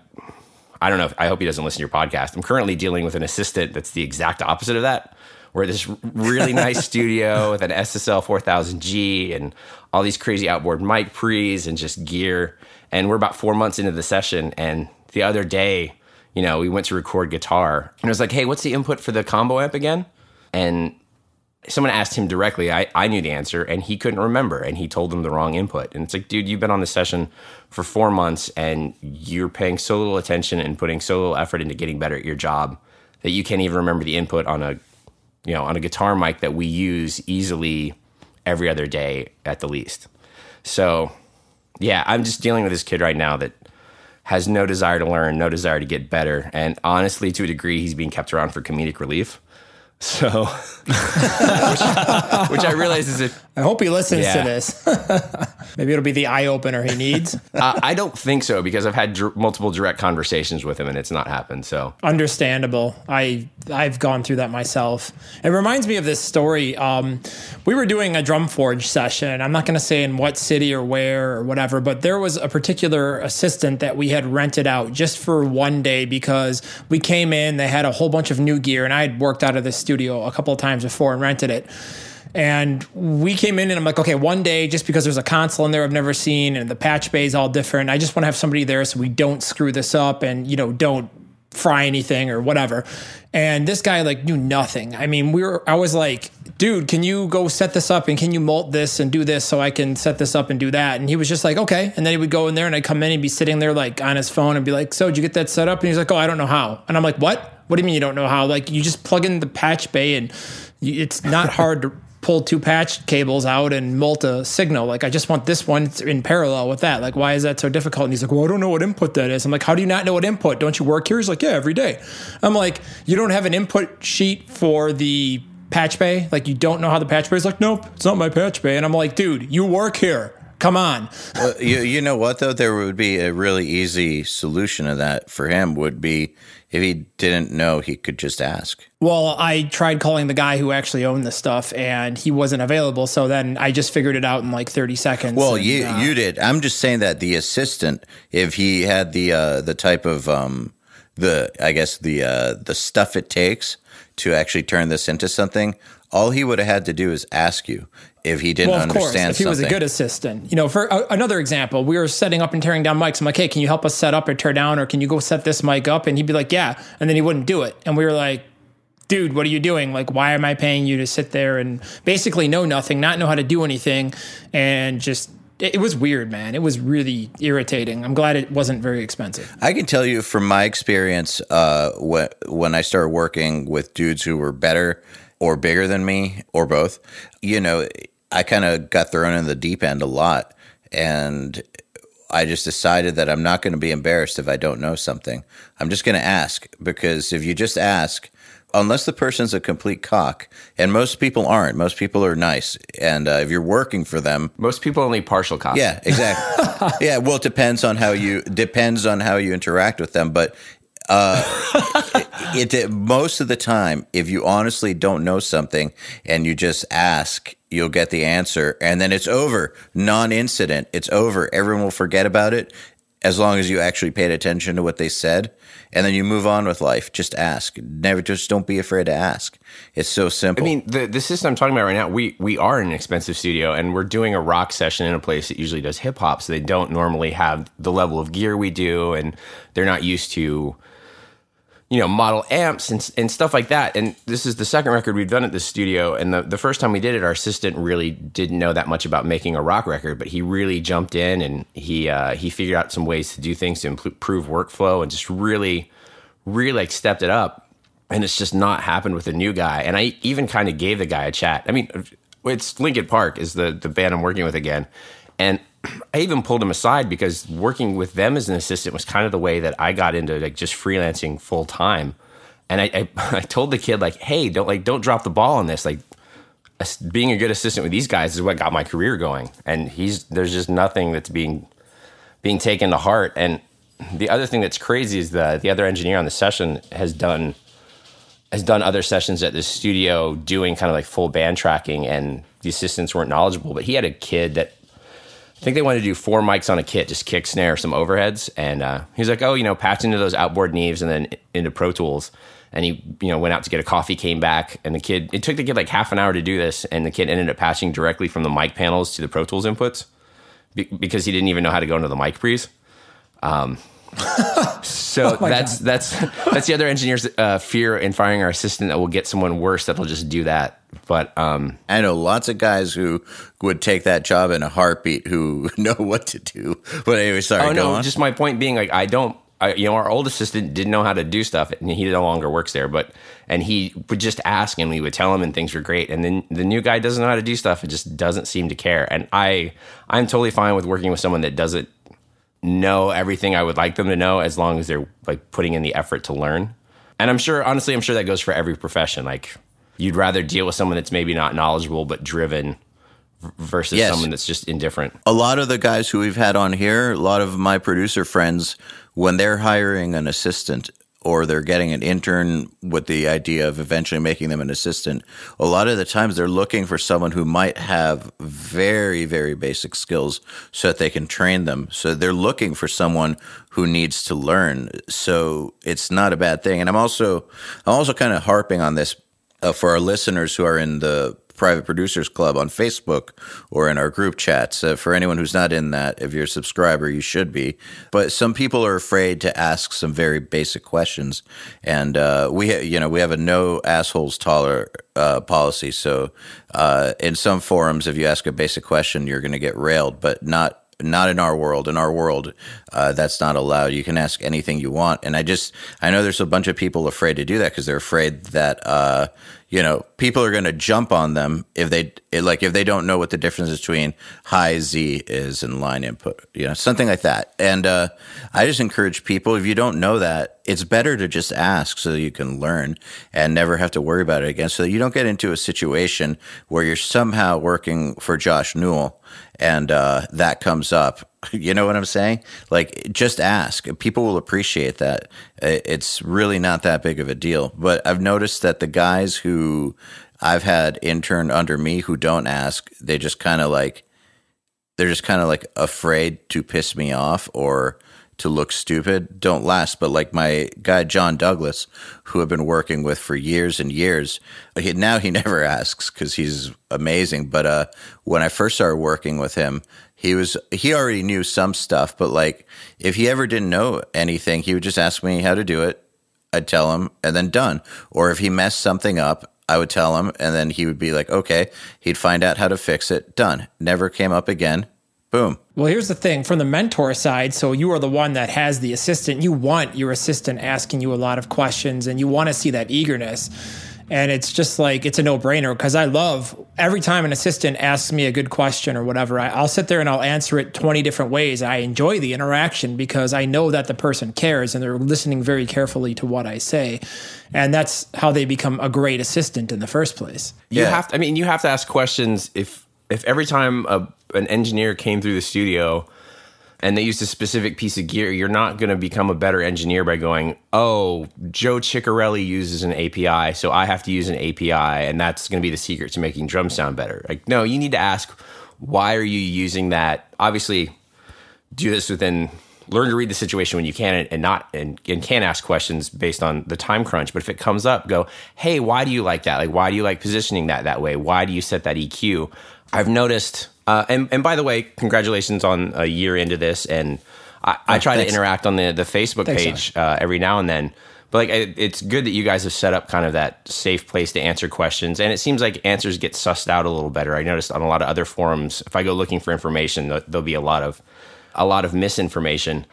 S5: I don't know. If, I hope he doesn't listen to your podcast. I'm currently dealing with an assistant that's the exact opposite of that. We're this really (laughs) nice studio with an SSL 4000G and all these crazy outboard mic pre's and just gear. And we're about four months into the session. And the other day, you know, we went to record guitar and it was like, hey, what's the input for the combo amp again? And someone asked him directly. I, I knew the answer and he couldn't remember and he told them the wrong input. And it's like, dude, you've been on the session for four months and you're paying so little attention and putting so little effort into getting better at your job that you can't even remember the input on a you know on a guitar mic that we use easily every other day at the least. So yeah, I'm just dealing with this kid right now that has no desire to learn, no desire to get better. And honestly, to a degree, he's being kept around for comedic relief. So, (laughs) which, which, I realize is it.
S4: I hope he listens yeah. to this. (laughs) Maybe it'll be the eye opener he needs. (laughs)
S5: uh, I don't think so because I've had dr- multiple direct conversations with him and it's not happened. So
S4: understandable. I I've gone through that myself. It reminds me of this story. Um, we were doing a Drumforge session. I'm not going to say in what city or where or whatever, but there was a particular assistant that we had rented out just for one day because we came in. They had a whole bunch of new gear, and I had worked out of this studio a couple of times before and rented it. And we came in and I'm like, okay, one day, just because there's a console in there I've never seen and the patch bay is all different, I just want to have somebody there so we don't screw this up and, you know, don't fry anything or whatever. And this guy like knew nothing. I mean, we were I was like, dude, can you go set this up and can you mult this and do this so I can set this up and do that? And he was just like, okay. And then he would go in there and I'd come in and be sitting there like on his phone and be like, so did you get that set up? And he's like, oh, I don't know how. And I'm like, what? What do you mean you don't know how? Like you just plug in the patch bay and it's not hard to pull two patch cables out and mult a signal. Like I just want this one in parallel with that. Like why is that so difficult? And he's like, well, I don't know what input that is. I'm like, how do you not know what input? Don't you work here? He's like, yeah, every day. I'm like, you don't have an input sheet for the patch bay? Like you don't know how the patch bay is? Like, nope, it's not my patch bay. And I'm like, dude, you work here. Come on.
S3: well, you, you know what though? There would be a really easy solution to that for him would be if he didn't know, he could just ask.
S4: Well, I tried calling the guy who actually owned the stuff, and he wasn't available. So then I just figured it out in like thirty seconds.
S3: Well,
S4: and,
S3: you
S4: uh,
S3: you did. I'm just saying that the assistant, if he had the uh, the type of um, the I guess the uh, the stuff it takes to actually turn this into something, all he would have had to do is ask you if he didn't
S4: well, of course,
S3: understand
S4: if he was a good assistant. You know, for a, another example, we were setting up and tearing down mics. I'm like, hey, can you help us set up or tear down, or can you go set this mic up? And he'd be like, yeah, and then he wouldn't do it, and we were like. Dude, what are you doing? Like, why am I paying you to sit there and basically know nothing, not know how to do anything, and just it, it was weird, man. It was really irritating. I'm glad it wasn't very expensive.
S3: I can tell you from my experience, uh, when when I started working with dudes who were better or bigger than me, or both, you know, I kind of got thrown in the deep end a lot, and I just decided that I'm not going to be embarrassed if I don't know something. I'm just going to ask because if you just ask, unless the person's a complete cock, and most people aren't, most people are nice, and uh, if you're working for them,
S5: Most people only partial copy.
S3: yeah, exactly. (laughs) yeah, well, it depends on how you depends on how you interact with them, but uh, (laughs) it, it most of the time, if you honestly don't know something and you just ask, you'll get the answer, and then it's over, non-incident. It's over. Everyone will forget about it as long as you actually paid attention to what they said, and then you move on with life. Just ask. Never, just don't be afraid to ask. It's so simple.
S5: I mean, the the system I'm talking about right now, we we are in an expensive studio, and we're doing a rock session in a place that usually does hip hop, so they don't normally have the level of gear we do, and they're not used to, you know, model amps and and stuff like that. And this is the second record we've done at this studio, and the the first time we did it, our assistant really didn't know that much about making a rock record, but he really jumped in and he uh, he figured out some ways to do things to improve workflow and just really, really like stepped it up and it's just not happened with a new guy. And I even kind of gave the guy a chat. I mean, it's Linkin Park is the the band I'm working with again, and I even pulled him aside because working with them as an assistant was kind of the way that I got into like just freelancing full time. And I, I (laughs) I told the kid like, hey, don't like don't drop the ball on this. Like being a good assistant with these guys is what got my career going. And he's there's just nothing that's being being taken to heart. And the other thing that's crazy is that the other engineer on the session has done has done other sessions at the studio doing kind of like full band tracking and the assistants weren't knowledgeable but he had a kid that i think they wanted to do four mics on a kit just kick snare some overheads. And uh, he was like oh you know patch into those outboard neves and then into pro tools. And he you know went out to get a coffee came back and the kid it took the kid like half an hour to do this and the kid ended up patching directly from the mic panels to the pro tools inputs be- because he didn't even know how to go into the mic pre's um, so (laughs) that's that's that's the other engineer's uh, fear in firing our assistant that we'll get someone worse that'll just do that. But um,
S3: I know lots of guys who would take that job in a heartbeat who (laughs) know what to do. But anyway, sorry.
S5: oh
S3: go
S5: no,
S3: on.
S5: just my point being like I don't. I, you know, our old assistant didn't know how to do stuff, and he no longer works there. But and he would just ask, and we would tell him, and things were great. And then the new guy doesn't know how to do stuff; it just doesn't seem to care. And I, I'm totally fine with working with someone that doesn't know everything I would like them to know, as long as they're like putting in the effort to learn. And I'm sure, honestly, I'm sure that goes for every profession. Like, you'd rather deal with someone that's maybe not knowledgeable but driven versus
S3: Yes.
S5: someone that's just indifferent.
S3: a lot of the guys who we've had on here, a lot of my producer friends, when they're hiring an assistant or they're getting an intern with the idea of eventually making them an assistant, a lot of the times they're looking for someone who might have very, very basic skills so that they can train them. So they're looking for someone who needs to learn. So it's not a bad thing. And I'm also, I'm also kind of harping on this uh, for our listeners who are in the Private Producers Club on Facebook or in our group chats. Uh, for anyone who's not in that, if you're a subscriber, you should be. But some people are afraid to ask some very basic questions, and uh, we, you know, we have a no assholes taller uh, policy. So uh, in some forums, if you ask a basic question, you're going to get railed, but not not in our world. In our world, uh, that's not allowed. You can ask anything you want. And I just, I know there's a bunch of people afraid to do that because they're afraid that, uh, you know, people are going to jump on them if they, like, if they don't know what the difference between high Z is and line input, you know, something like that. And uh, I just encourage people, if you don't know that, it's better to just ask so you can learn and never have to worry about it again. So that you don't get into a situation where you're somehow working for Josh Newell and uh, that comes up. (laughs) You know what I'm saying? Like, just ask. People will appreciate that. It's really not that big of a deal. But I've noticed that the guys who I've had intern under me who don't ask, they just kind of like, they're just kind of like afraid to piss me off or to look stupid don't last. But like my guy John Douglas, who I've been working with for years and years, he, now he (laughs) never asks because he's amazing. But uh, when I first started working with him, he was he already knew some stuff. But like if he ever didn't know anything, he would just ask me how to do it. I'd tell him, and then done. Or if he messed something up, I would tell him, and then he would be like, okay. He'd find out how to fix it. Done. Never came up again. Boom.
S4: Well, here's the thing from the mentor side. So you are the one that has the assistant. You want your assistant asking you a lot of questions and you want to see that eagerness. And it's just like, it's a no brainer because I love every time an assistant asks me a good question or whatever, I, will sit there and I'll answer it 20 different ways. I enjoy the interaction because I know that the person cares and they're listening very carefully to what I say. And that's how they become a great assistant in the first place.
S5: You yeah. have to, I mean, you have to ask questions if, if every time a an engineer came through the studio and they used a specific piece of gear, you're not going to become a better engineer by going, oh, Joe Chiccarelli uses an API, so I have to use an API, and that's going to be the secret to making drums sound better. Like, no, you need to ask, why are you using that? Obviously, do this within learn to read the situation when you can and not and, and can ask questions based on the time crunch but if it comes up go hey why do you like that like why do you like positioning that that way why do you set that eq i've noticed uh, and and by the way, congratulations on a year into this. And I, I try thanks. to interact on the the Facebook thanks, page uh, every now and then. But like, it, it's good that you guys have set up kind of that safe place to answer questions, and it seems like answers get sussed out a little better. I noticed on a lot of other forums, if I go looking for information, there'll be a lot of a lot of misinformation.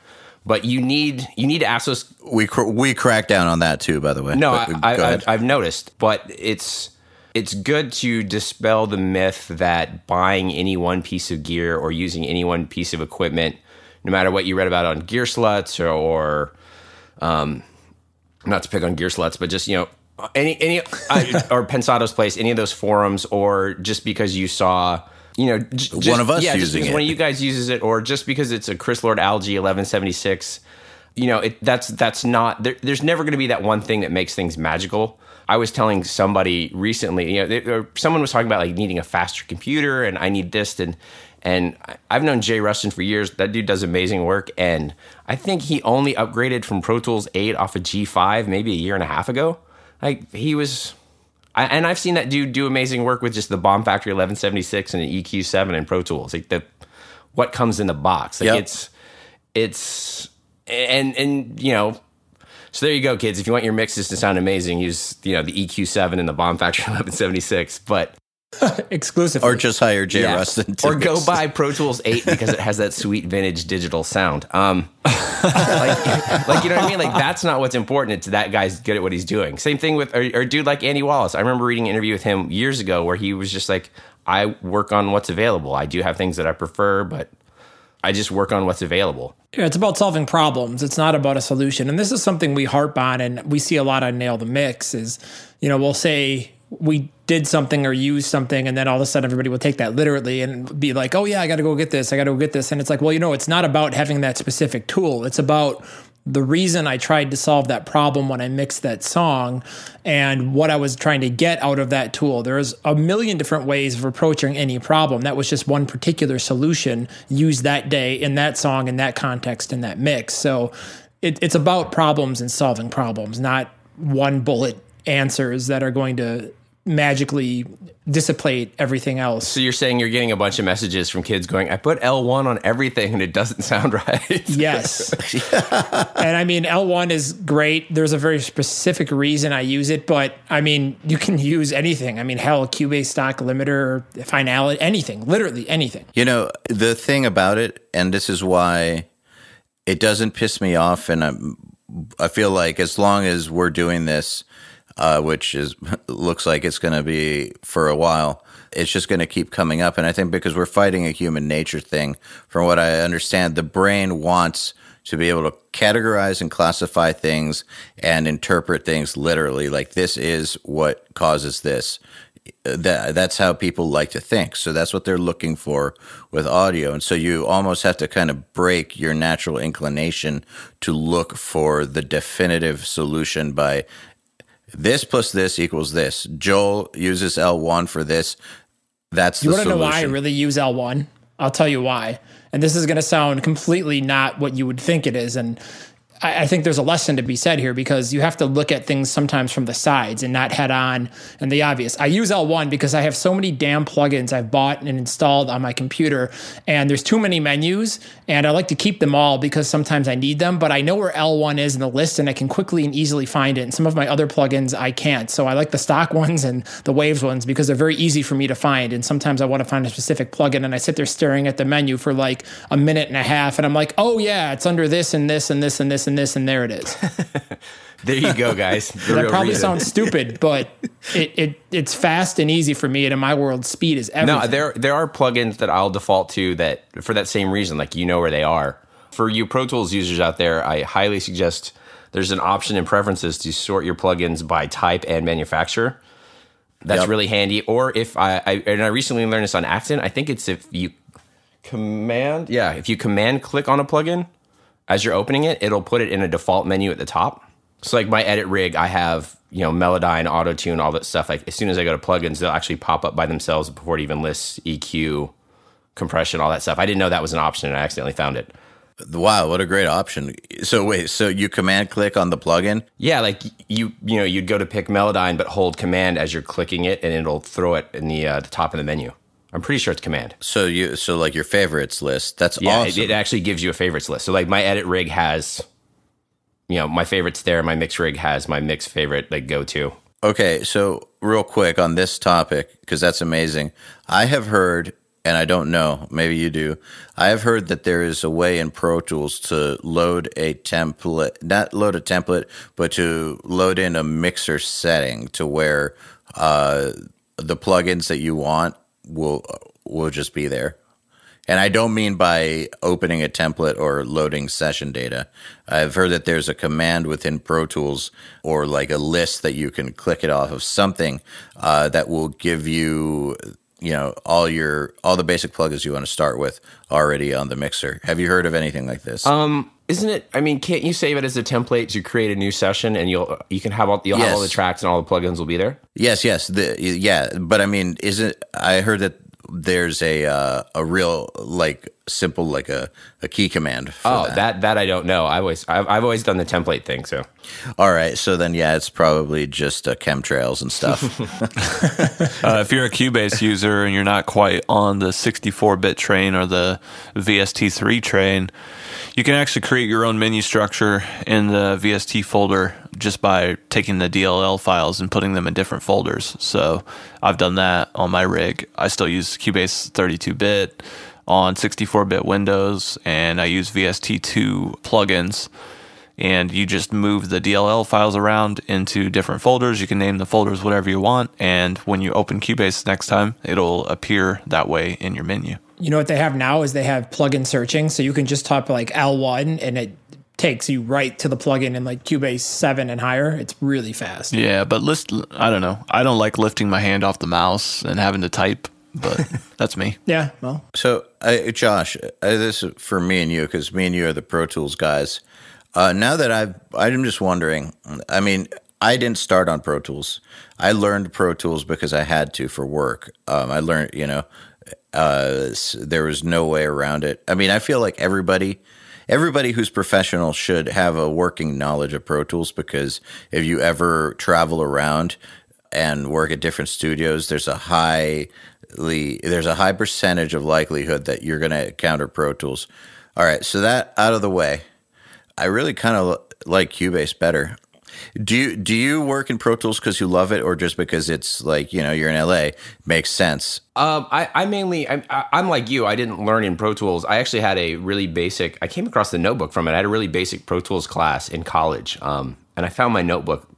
S5: But you need you need to ask those.
S3: We cr- we crack down on that too, by the way.
S5: No, but, I, I, I've noticed, but it's it's good to dispel the myth that buying any one piece of gear or using any one piece of equipment, no matter what you read about on Gearslutz or, or um, not to pick on Gear Gearslutz, but just you know any any uh, (laughs) or Pensado's place, any of those forums, or just because you saw. You know,
S3: j- one of us
S5: yeah,
S3: using
S5: it. One of you guys uses it, or just because it's a Chris Lord-Alge 1176, you know, it, that's that's not. There, there's never going to be that one thing that makes things magical. I was telling somebody recently, you know, they, someone was talking about like needing a faster computer, and I need this, and and I've known Jay Ruston for years. That dude does amazing work, and I think he only upgraded from Pro Tools 8 off of G5 maybe a year and a half ago. Like he was, I, and I've seen that dude do amazing work with just the Bomb Factory 1176 and an EQ7 and Pro Tools. Like the what comes in the box, like yep. it's it's and and you know so there you go, kids. If you want your mixes to sound amazing, use you know the EQ7 and the Bomb Factory (laughs) 1176. But (laughs)
S4: exclusive,
S3: or just hire Jay yeah. Ruston,
S5: or go buy Pro Tools 8 because it has that sweet vintage digital sound. Um, (laughs) like, like you know what I mean? Like that's not what's important. It's that guy's good at what he's doing. Same thing with or, or dude like Andy Wallace. I remember reading an interview with him years ago where he was just like, I work on what's available. I do have things that I prefer, but I just work on what's available.
S4: Yeah, it's about solving problems. It's not about a solution. And this is something we harp on and we see a lot on Nail the Mix is, you know, we'll say we did something or used something and then all of a sudden everybody will take that literally and be like, "Oh yeah, I got to go get this. I got to go get this." And it's like, "Well, you know, it's not about having that specific tool. It's about the reason I tried to solve that problem when I mixed that song and what I was trying to get out of that tool. There's a million different ways of approaching any problem. That was just one particular solution used that day in that song, in that context, in that mix. So it, it's about problems and solving problems, not one bullet answers that are going to magically dissipate everything else.
S5: So you're saying you're getting a bunch of messages from kids going, I put L1 on everything and it doesn't sound (laughs) right.
S4: Yes. (laughs) and I mean, L1 is great. There's a very specific reason I use it, but I mean, you can (laughs) use anything. I mean, hell, Cubase stock limiter, finality, anything, literally anything.
S3: You know, the thing about it, and this is why it doesn't piss me off, and I'm, I feel like as long as we're doing this, uh, which is (laughs) looks like it's going to be for a while. It's just going to keep coming up, and I think because we're fighting a human nature thing, from what I understand, the brain wants to be able to categorize and classify things and interpret things literally. Like this is what causes this. That that's how people like to think. So that's what they're looking for with audio. And so you almost have to kind of break your natural inclination to look for the definitive solution by this plus this equals this. Joel uses L1 for this. That's
S4: You
S3: the
S4: want to know why I really use L1? I'll tell you why. And this is going to sound completely not what you would think it is. And I, I think there's a lesson to be said here because you have to look at things sometimes from the sides and not head on and the obvious. I use L1 because I have so many damn plugins I've bought and installed on my computer, and there's too many menus, and I like to keep them all because sometimes I need them, but I know where L1 is in the list and I can quickly and easily find it. And some of my other plugins I can't. So I like the stock ones and the Waves ones because they're very easy for me to find. And sometimes I want to find a specific plugin and I sit there staring at the menu for like a minute and a half, and I'm like, oh yeah, it's under this and this and this and this and this, and there it is. (laughs)
S5: there you go, guys. (laughs) The
S4: That probably
S5: reason.
S4: sounds stupid, (laughs) but it, it it's fast and easy for me. And in my world, speed is everything.
S5: No, there there are plugins that I'll default to that for that same reason, like you know where they are. For you Pro Tools users out there, I highly suggest there's an option in preferences to sort your plugins by type and manufacturer. That's
S3: Yep.
S5: really handy. Or if I, I and I recently learned this on accident, I think it's if you command yeah, if you command click on a plugin as you're opening it, it'll put it in a default menu at the top. So like my edit rig, I have you know Melodyne, Auto Tune, all that stuff. Like as soon as I go to plugins, they'll actually pop up by themselves before it even lists EQ, compression, all that stuff. I didn't know that was an option, and I accidentally found it.
S3: Wow, what a great option. So wait, so you command click on the plugin?
S5: Yeah, like you you know you'd go to pick Melodyne, but hold Command as you're clicking it, and it'll throw it in the uh, the top of the menu. I'm pretty sure it's Command.
S3: So you so like your favorites list. That's
S5: Yeah,
S3: awesome.
S5: it, it actually gives you a favorites list. So like my edit rig has, you know, my favorites there. My mix rig has my mix favorite like go to.
S3: Okay, so real quick on this topic because that's amazing. I have heard, and I don't know, maybe you do. I have heard that there is a way in Pro Tools to load a template, not load a template, but to load in a mixer setting to where uh, the plugins that you want will will just be there. And I don't mean by opening a template or loading session data. I've heard that there's a command within Pro Tools or like a list that you can click it off of something uh, that will give you, you know, all your all the basic plugins you want to start with already on the mixer. Have you heard of anything like this?
S5: Um, isn't it? I mean, can't you save it as a template to create a new session, and you'll you can have all you'll have all the tracks and all the plugins will be there.
S3: yes, yes, the, yeah. But I mean, isn't I heard that there's a uh, a real like simple like a, a key command. For
S5: Oh,
S3: that.
S5: that that I don't know. I always I've, I've always done the template thing. So
S3: All right, so then yeah, it's probably just uh, chemtrails and stuff. (laughs) (laughs)
S2: Uh, if you're a Cubase user and you're not quite on the 64-bit train or the VST3 train, you can actually create your own menu structure in the VST folder just by taking the DLL files and putting them in different folders. So I've done that on my rig. I still use Cubase 32-bit on 64-bit Windows, and I use VST2 plugins and you just move the DLL files around into different folders. You can name the folders whatever you want, and when you open Cubase next time, it'll appear that way in your menu.
S4: You know what they have now is they have plugin searching, so you can just type like L1 and it takes you right to the plugin in like Cubase 7 and higher. It's really fast.
S2: Yeah, but list I don't know. I don't like lifting my hand off the mouse and having to type, but (laughs) that's me.
S4: Yeah, well,
S3: So, uh, Josh, uh, this is for me and you because me and you are the Pro Tools guys. Uh, now that I've, I'm just wondering. I mean, I didn't start on Pro Tools. I learned Pro Tools because I had to for work. Um, I learned, you know, uh, there was no way around it. I mean, I feel like everybody. Everybody who's professional should have a working knowledge of Pro Tools because if you ever travel around, and work at different studios, there's a highly there's a high percentage of likelihood that you're going to encounter Pro Tools. All right, so that out of the way, I really kind of like Cubase better. Do you do you work in Pro Tools because you love it, or just because it's like you know you're in LA makes sense?
S5: Um, I, I mainly I'm, I'm like you. I didn't learn in Pro Tools. I actually had a really basic. I came across the notebook from it. I had a really basic Pro Tools class in college, um, and I found my notebook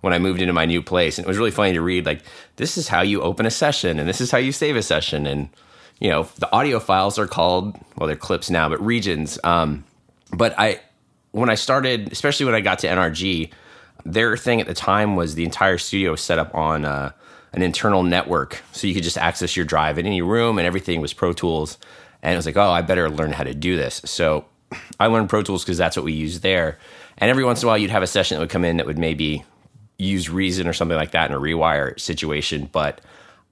S5: when I moved into my new place, and it was really funny to read. Like this is how you open a session, and this is how you save a session, and you know the audio files are called well they're clips now, but regions. Um, but I when I started, especially when I got to NRG their thing at the time was the entire studio was set up on uh, an internal network, so you could just access your drive in any room, and everything was Pro Tools. And it was like, oh, I better learn how to do this. So I learned Pro Tools because that's what we use there. And every once in a while, you'd have a session that would come in that would maybe use Reason or something like that in a rewire situation. But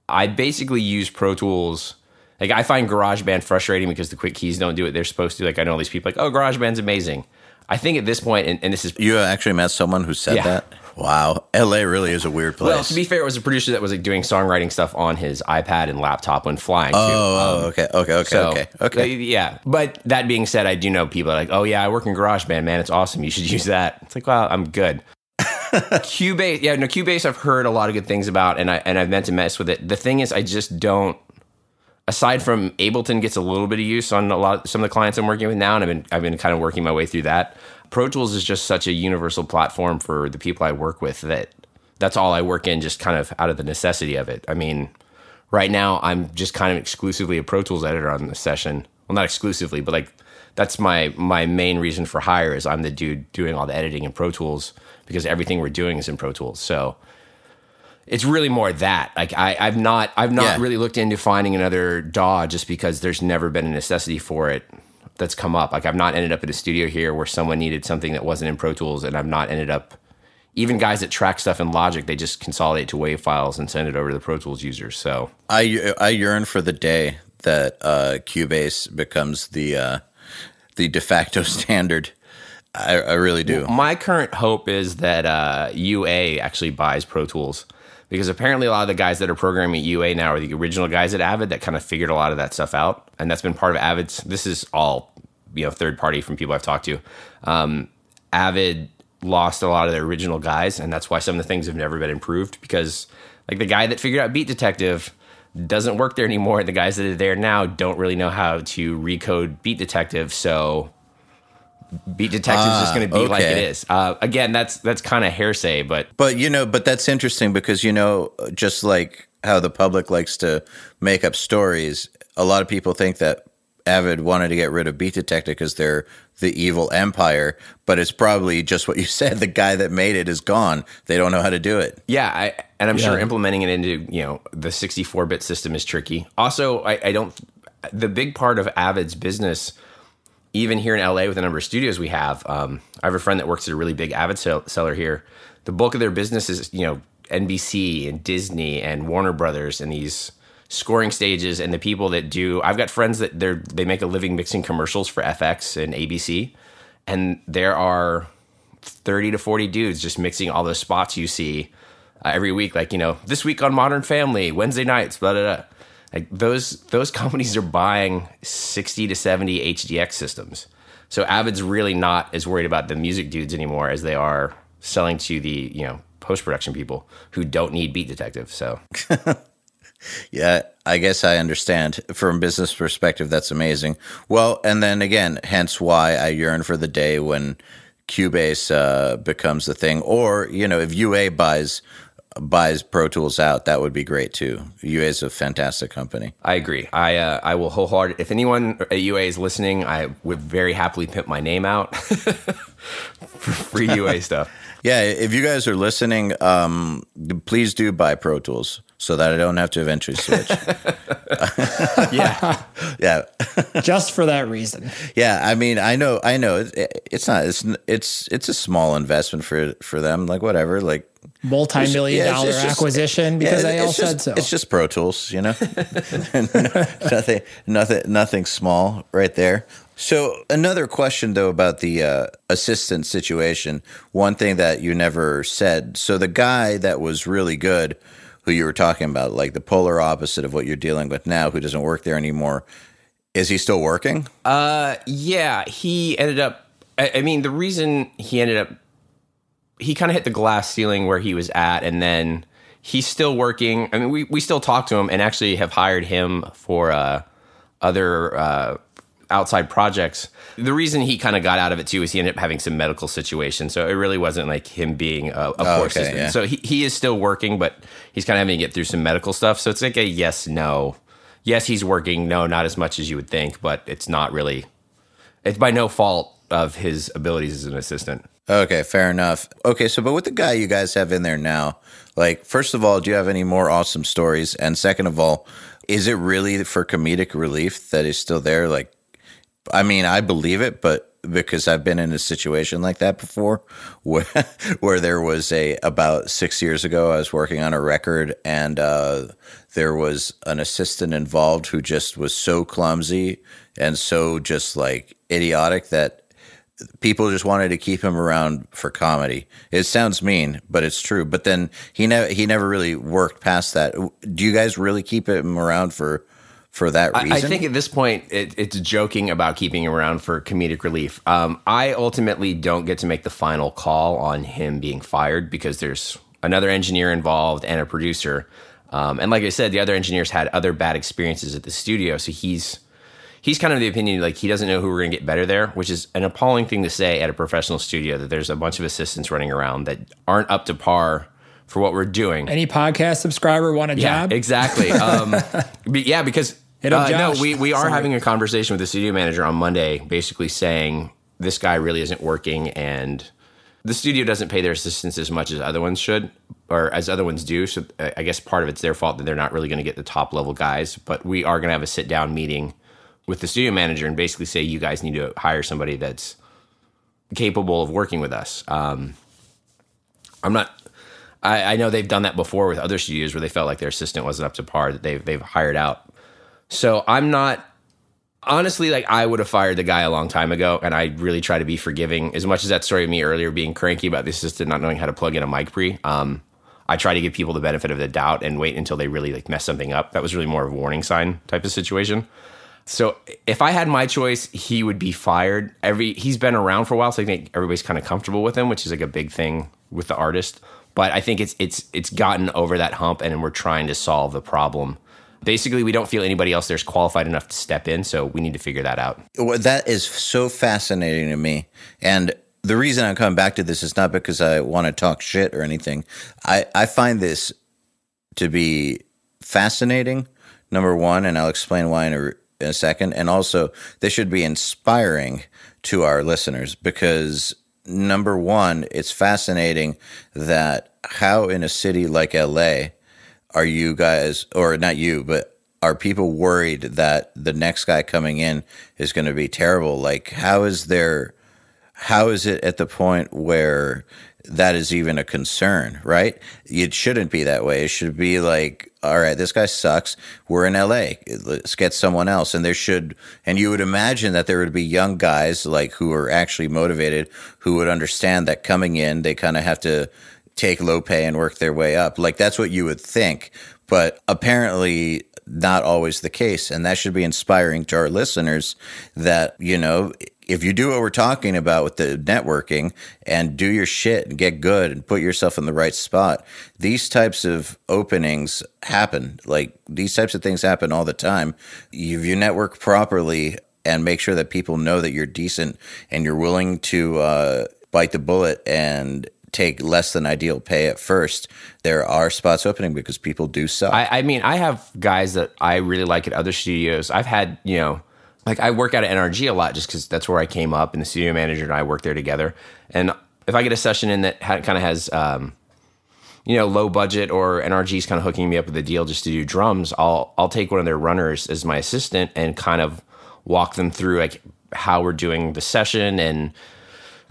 S5: I basically use Pro Tools. Like I find GarageBand frustrating because the quick keys don't do what they're supposed to. Like I know all these people like, oh, GarageBand's amazing. I think at this point, and, and this is
S3: You actually met someone who said
S5: Yeah.
S3: that. Wow, LA really is a weird place.
S5: well. To be fair, it was a producer that was like doing songwriting stuff on his iPad and laptop when flying. too.
S3: oh,
S5: Um,
S3: okay, okay, okay,
S5: So,
S3: okay, okay.
S5: Yeah. But that being said, I do know people are like, oh, yeah, I work in GarageBand, man. It's awesome. You should (laughs) use that. It's like, well, I'm good. (laughs) Cubase, yeah, no, Cubase, I've heard a lot of good things about, and I and I've meant to mess with it. The thing is, I just don't. Aside from Ableton, gets a little bit of use on a lot of, some of the clients I'm working with now, and I've been I've been kind of working my way through that. Pro Tools is just such a universal platform for the people I work with that that's all I work in, just kind of out of the necessity of it. I mean, right now I'm just kind of exclusively a Pro Tools editor on the session. Well, not exclusively, but like that's my my main reason for hire is I'm the dude doing all the editing in Pro Tools because everything we're doing is in Pro Tools. So it's really more that. Like I, I've not I've not
S3: Yeah.
S5: really looked into finding another DAW just because there's never been a necessity for it that's come up. Like I've not ended up at a studio here where someone needed something that wasn't in Pro Tools and I've not ended up even guys that track stuff in Logic, they just consolidate to WAV files and send it over to the Pro Tools users. So
S3: I I yearn for the day that uh, Cubase becomes the uh, the de facto (laughs) standard. I, I really do.
S5: my current hope is that uh, UA actually buys Pro Tools because apparently a lot of the guys that are programming at UA now are the original guys at Avid that kind of figured a lot of that stuff out, and that's been part of Avid's. This is all you know, third party from people I've talked to. Um, Avid lost a lot of their original guys, and that's why some of the things have never been improved because, like, the guy that figured out Beat Detective doesn't work there anymore. and The guys that are there now don't really know how to recode Beat Detective, so Beat Detective is just
S3: Ah,
S5: going to be like it is. Uh, again, that's that's kind of hearsay, but
S3: But you know, but that's interesting because you know, just like how the public likes to make up stories, a lot of people think that Avid wanted to get rid of Beat Detective because they're the evil empire, but it's probably just what you (laughs) said. The guy that made it is gone. They don't know how to do it.
S5: Yeah, I, and I'm sure implementing it into you know the 64 bit system is tricky. Also, I, I don't. The big part of Avid's business, even here in LA with the number of studios we have, um, I have a friend that works at a really big Avid sell- seller here. The bulk of their business is you know NBC and Disney and Warner Brothers and these scoring stages and the people that do. I've got friends that they're they make a living mixing commercials for FX and ABC, and there are 30 to 40 dudes just mixing all those spots you see uh, every week like you know this week on modern family wednesday nights blah blah blah like those those (laughs) companies are buying 60 to 70 hdx systems so avid's really not as worried about the music dudes anymore as they are selling to the you know post-production people who don't need beat detective so (laughs)
S3: Yeah, I guess I understand. From business perspective, that's amazing. Well, and then again, hence why I yearn for the day when Cubase uh, becomes the thing. Or you know, if UA buys buys Pro Tools out, that would be great too. UA is a fantastic company.
S5: I agree. I uh, I will wholehearted. If anyone at UA is listening, I would very happily pimp my name out (laughs) for free UA (laughs) stuff.
S3: Yeah, if you guys are listening, um, please do buy Pro Tools. So that I don't have to eventually switch. (laughs) (laughs)
S5: Yeah.
S3: yeah, (laughs)
S4: just for that reason.
S3: yeah. I mean, I know, I know. It, it's not. It's it's it's a small investment for for them. Like whatever. Like
S4: Multi-million
S3: Yeah,
S4: dollar
S3: just-
S4: acquisition because
S3: yeah,
S4: they all
S3: just,
S4: said so.
S3: It's just Pro Tools, you know. nothing, nothing, nothing small right there. So another question though about the uh, assistant situation. One thing that you never said. So the guy that was really good, who you were talking about, like the polar opposite of what you're dealing with now, who doesn't work there anymore. Is he still working?
S5: Uh, yeah, he ended up. I, I mean, the reason he ended up, he kind of hit the glass ceiling where he was at, and then he's still working. I mean, we we still talk to him, and actually have hired him for uh, other uh, outside projects. The reason he kind of got out of it too is he ended up having some medical situation, so it really wasn't like him being a, a
S3: Oh,
S5: poor
S3: okay, yeah.
S5: So he he is still working, but he's kind of having to get through some medical stuff. So it's like a yes no. Yes, he's working. No, not as much as you would think, but it's not really it's by no fault of his abilities as an assistant.
S3: Okay, fair enough. Okay, so but with the guy you guys have in there now, like first of all, do you have any more awesome stories? And second of all, is it really for comedic relief that he's still there? Like, I mean, I believe it, but because I've been in a situation like that before, (laughs) where where there was a about six years ago, I was working on a record and uh, there was an assistant involved who just was so clumsy and so just like idiotic that people just wanted to keep him around for comedy. It sounds mean, but it's true. But then he never he never really worked past that. Do you guys really keep him around for for that reason?
S5: I, I think at this point, it, it's joking about keeping him around for comedic relief. Um, I ultimately don't get to make the final call on him being fired because there's another engineer involved and a producer. Um, and like I said, the other engineers had other bad experiences at the studio, so he's he's kind of the opinion like he doesn't know who we're going to get better there, which is an appalling thing to say at a professional studio that there's a bunch of assistants running around that aren't up to par for what we're doing.
S4: Any podcast subscriber want a
S5: Yeah,
S4: job?
S5: exactly. Um, (laughs) be- yeah, because
S4: Hit up
S5: uh, no, we we are
S4: Sorry.
S5: having a conversation with the studio manager on Monday, basically saying this guy really isn't working, and the studio doesn't pay their assistants as much as other ones should, or as other ones do. So uh, I guess part of it's their fault that they're not really going to get the top level guys. But we are going to have a sit down meeting with the studio manager and basically say you guys need to hire somebody that's capable of working with us. Um, I'm not. I, I know they've done that before with other studios where they felt like their assistant wasn't up to par that they've they've hired out. So I'm not honestly like I would have fired the guy a long time ago, and I really try to be forgiving. As much as that story of me earlier being cranky about the assistant not knowing how to plug in a mic pre, um, I try to give people the benefit of the doubt and wait until they really like mess something up. That was really more of a warning sign type of situation. So if I had my choice, he would be fired. Every he's been around for a while, so I think everybody's kind of comfortable with him, which is like a big thing with the artist. But I think it's it's it's gotten over that hump, and we're trying to solve the problem. Basically, we don't feel anybody else there's qualified enough to step in, so we need to figure that out.
S3: Well, that is so fascinating to me. And the reason I'm coming back to this is not because I want to talk shit or anything. I, I find this to be fascinating, number one, and I'll explain why in a, in a second. And also, this should be inspiring to our listeners because, number one, it's fascinating that how in a city like LA, are you guys, or not you, but are people worried that the next guy coming in is going to be terrible? Like, how is there, how is it at the point where that is even a concern, right? It shouldn't be that way. It should be like, all right, this guy sucks. We're in LA. Let's get someone else. And there should, and you would imagine that there would be young guys like who are actually motivated, who would understand that coming in, they kind of have to take low pay and work their way up. Like that's what you would think. But apparently, not always the case. And that should be inspiring to our listeners that, you know, if you do what we're talking about with the networking and do your shit and get good and put yourself in the right spot, these types of openings happen. Like these types of things happen all the time. If you network properly and make sure that people know that you're decent and you're willing to uh, bite the bullet and take less than ideal pay at first, there are spots opening because people do suck.
S5: I, I mean, I have guys that I really like at other studios. I've had, you know, like I work out at NRG a lot just because that's where I came up, and the studio manager and I work there together. And if I get a session in that ha- kind of has um, you know, low budget or NRG's kind of hooking me up with a deal just to do drums, I'll I'll take one of their runners as my assistant and kind of walk them through like how we're doing the session and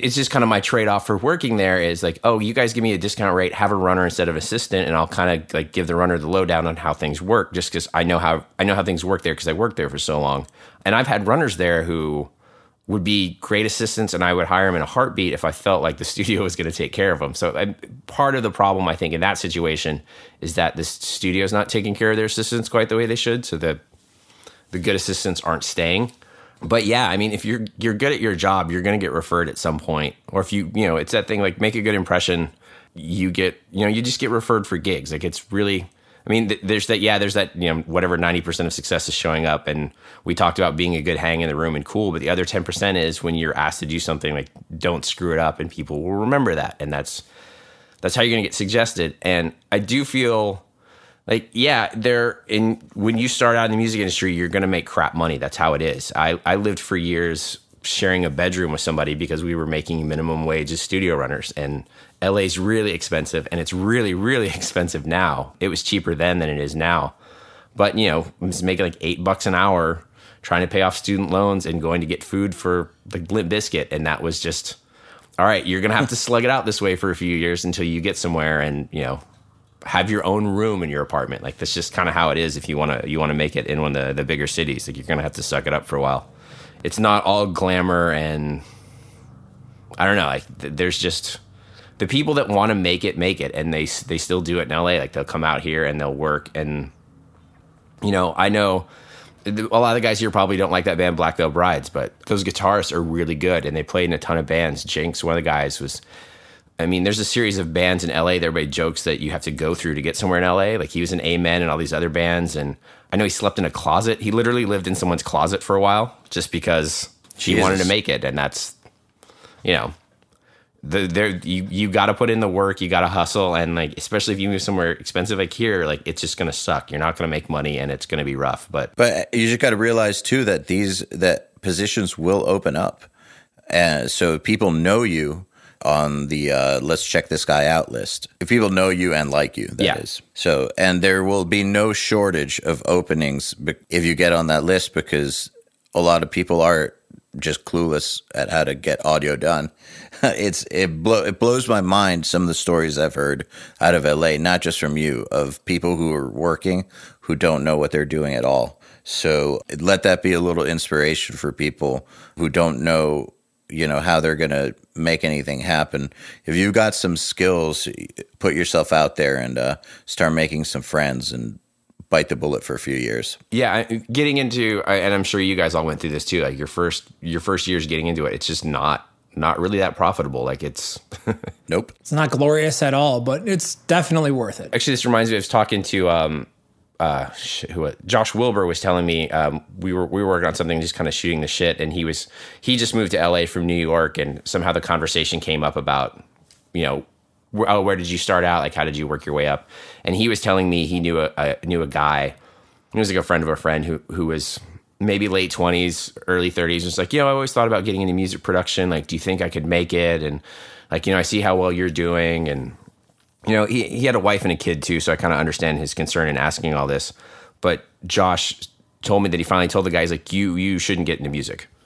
S5: it's just kind of my trade off for working there is like, oh, you guys give me a discount rate, have a runner instead of assistant, and I'll kind of like give the runner the lowdown on how things work, just because I know how I know how things work there because I worked there for so long, and I've had runners there who would be great assistants, and I would hire them in a heartbeat if I felt like the (laughs) studio was going to take care of them. So I, part of the problem I think in that situation is that the studio is not taking care of their assistants quite the way they should, so that the good assistants aren't staying but yeah, I mean, if you're you're good at your job, you're going to get referred at some point. Or if you you know, it's that thing like make a good impression, you get you know, you just get referred for gigs. Like it's really. I mean, th- there's that. Yeah, there's that. You know, whatever ninety percent of success is showing up, and we talked about being a good hang in the room and cool. But the other ten percent is when you're asked to do something like don't screw it up, and people will remember that, and that's that's how you're going to get suggested. And I do feel like yeah there in when you start out in the music industry you're going to make crap money. That's how it is. I i lived for years sharing a bedroom with somebody because we were making minimum wage as studio runners and LA's really expensive and it's really really (laughs) expensive now. It was cheaper then than it is now. But you know i was making like eight bucks an hour trying to pay off student loans and going to get food for the Limp Bizkit and that was just all right you're gonna have to slug it out this way for a few years until you get somewhere and you know have your own room in your apartment. Like that's just kind of how it is if you want to you want to make it in one of the, the bigger cities. Like you're gonna have to suck it up for a while. It's not all glamour and I don't know. Like th- there's just the people that want to make it make it, and they they still do it in LA. Like they'll come out here and they'll work, and you know I know a lot of the guys here probably don't like that band Black Veil Brides, but those guitarists are really good, and they played in a ton of bands. Jinxx, one of the guys, was I mean, there's a series of bands in LA that everybody jokes that you have to go through to get somewhere in LA. Like he was in Amen and all these other bands. And I know he slept in a closet. He literally lived in someone's closet for a while just because she Jesus. wanted to make it. And that's, you know, the there you you got to put in the work, you got to hustle, and like especially if you move somewhere expensive like here, like it's just gonna suck. You're not gonna make money, and it's gonna be rough. But
S3: but you just got to realize too that these that positions will open up, and so people know you on the uh, let's check this guy out list. If people know you and like you, that
S5: yeah.
S3: is. So, and there will be no shortage of openings if you get on that list because a lot of people are just clueless at how to get audio done. (laughs) it's it blow it blows my mind some of the stories I've heard out of LA, not just from you, of people who are working who don't know what they're doing at all. So let that be a little inspiration for people who don't know you know how they're going to make anything happen. If you've got some skills put yourself out there and uh, start making some friends and bite the bullet for a few years.
S5: Yeah getting into and i'm sure you guys all went through this too like your first your first years getting into it it's just not not really that profitable like it's (laughs)
S3: nope.
S4: It's not glorious at all but it's definitely worth it.
S5: Actually this reminds me i was talking to um uh, who Josh Wilbur was telling me um, we were we were working on something, just kind of shooting the shit, and he was he just moved to L.A. from New York, and somehow the conversation came up about you know oh where did you start out, like how did you work your way up, and he was telling me he knew a, a knew a guy, he was like a friend of a friend who who was maybe late twenties, early thirties, was like you know I always thought about getting into music production, like do you think I could make it, and like you know I see how well you're doing, and you know, he, he had a wife and a kid too, so I kind of understand his concern in asking all this. But Josh told me that he finally told the guys like, "You you shouldn't get into music." (laughs)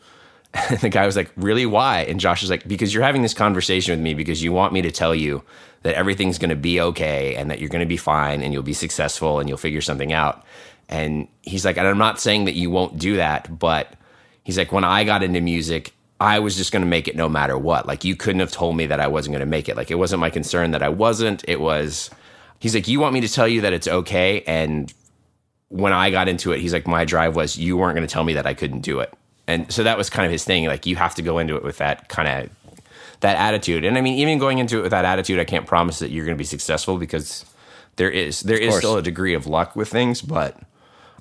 S5: And the guy was like, "Really? Why?" And Josh was like, "Because you're having this conversation with me because you want me to tell you that everything's going to be okay and that you're going to be fine and you'll be successful and you'll figure something out." And he's like, "And I'm not saying that you won't do that, but." He's like, when I got into music, I was just going to make it no matter what. Like you couldn't have told me that I wasn't going to make it. Like it wasn't my concern that I wasn't. It was he's like you want me to tell you that it's okay and when I got into it, he's like my drive was you weren't going to tell me that I couldn't do it. And so that was kind of his thing like you have to go into it with that kind of that attitude. And I mean even going into it with that attitude, I can't promise that you're going to be successful because there is there is still a degree of luck with things, but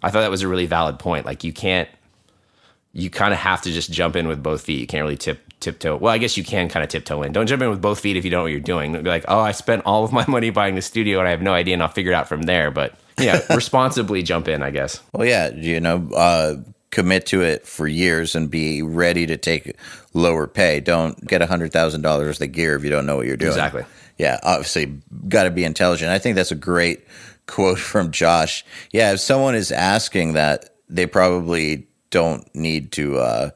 S5: I thought that was a really valid point. Like you can't you kind of have to just jump in with both feet. You can't really tip tiptoe. Well, I guess you can kind of tiptoe in. Don't jump in with both feet if you don't know what you're doing. Be like, oh, I spent all of my (laughs) money buying the studio and I have no idea, and I'll figure it out from there. But yeah, (laughs) responsibly jump in, I guess.
S3: Well, yeah, you know, uh, commit to it for years and be ready to take lower pay. Don't get a hundred thousand dollars the gear if you don't know what you're doing.
S5: Exactly.
S3: Yeah, obviously, got to be intelligent. I think that's a great (laughs) quote from Josh. Yeah, if someone is asking that, they probably don't need to uh,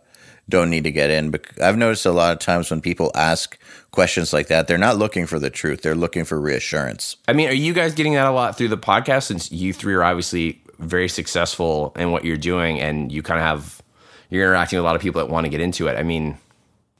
S3: don't need to get in. But I've noticed a lot of times when people ask questions like that, they're not looking for the truth; they're looking for reassurance.
S5: I mean, are you guys getting that a lot through the podcast? Since you three are obviously very successful in what you're doing, and you kind of have you're interacting with a lot of people that want to get into it. I mean,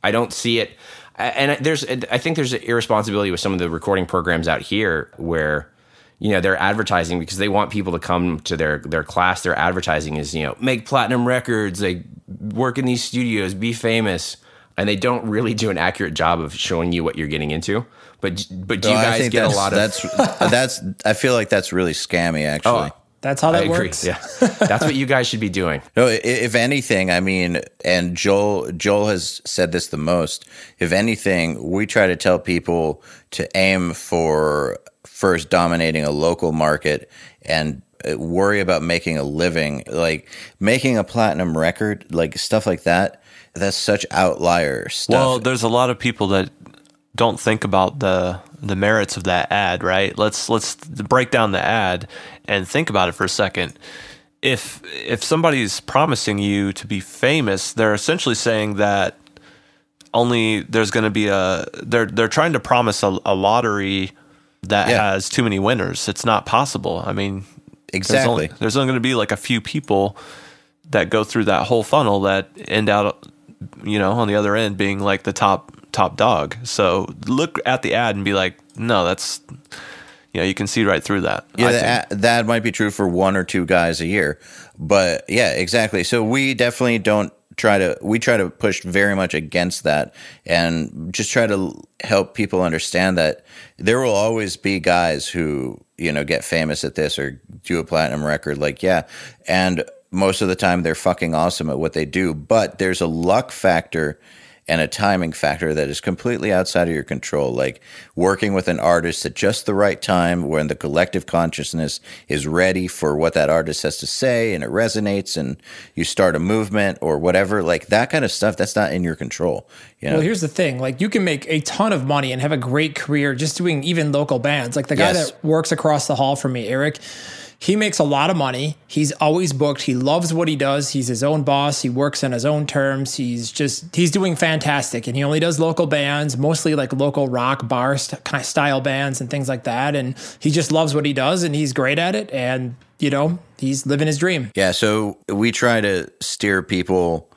S5: I don't see it, and there's I think there's an irresponsibility with some of the recording programs out here where you know they're advertising because they want people to come to their their class their advertising is you know make platinum records they work in these studios be famous and they don't really do an accurate job of showing you what you're getting into but but do oh, you
S3: No, I
S5: guys
S3: think
S5: get a lot of
S3: that's (laughs) that's I feel like that's really scammy. Actually,
S5: Oh,
S4: That's how
S5: I
S4: that
S5: agree.
S4: works.
S5: Yeah, that's what you guys should be doing.
S3: No, if anything, I mean, and Joel Joel has said this the most. If anything, we try to tell people to aim for first dominating a local market and uh, worry about making a living, like making a platinum record, like stuff like that. That's such outlier stuff.
S2: Well, there's a lot of people that don't think about the the merits of that ad, right? Let's let's break down the ad and think about it for a second. If if somebody's promising you to be famous, they're essentially saying that only there's going to be a they're they're trying to promise a, a lottery that
S3: Yeah.
S2: has too many winners. It's not possible. I mean, there's
S3: exactly.
S2: only, there's only going to be like a few people that go through that whole funnel that end out, you know, on the other end being like the top top dog. So look at the ad and be like, no, that's, you know, you can see right through that.
S3: Yeah, that, that might be true for one or two guys a year, but yeah, exactly. So we definitely don't try to we try to push very much against that and just try to help people understand that there will always be guys who you know get famous at this or do a platinum record like yeah and most of the time they're fucking awesome at what they do but there's a luck factor and a timing factor that is completely outside of your control. Like working with an artist at just the right time when the collective consciousness is ready for what that artist has to say and it resonates and you start a movement or whatever. Like that kind of stuff, that's not in your control. You know?
S4: Well, here's the thing: like you can make a ton of money and have a great career just doing even local bands. Like the guy
S3: Yes.
S4: that works across the hall from me, Eric. He makes a lot of money. He's always booked. He loves what he does. He's his own boss. He works on his own terms. He's just he's doing fantastic, and he only does local bands, mostly like local rock bar st- kind of style bands and things like that. And he just loves what he does, and he's great at it. And you know, he's living his dream.
S3: Yeah, so we try to steer people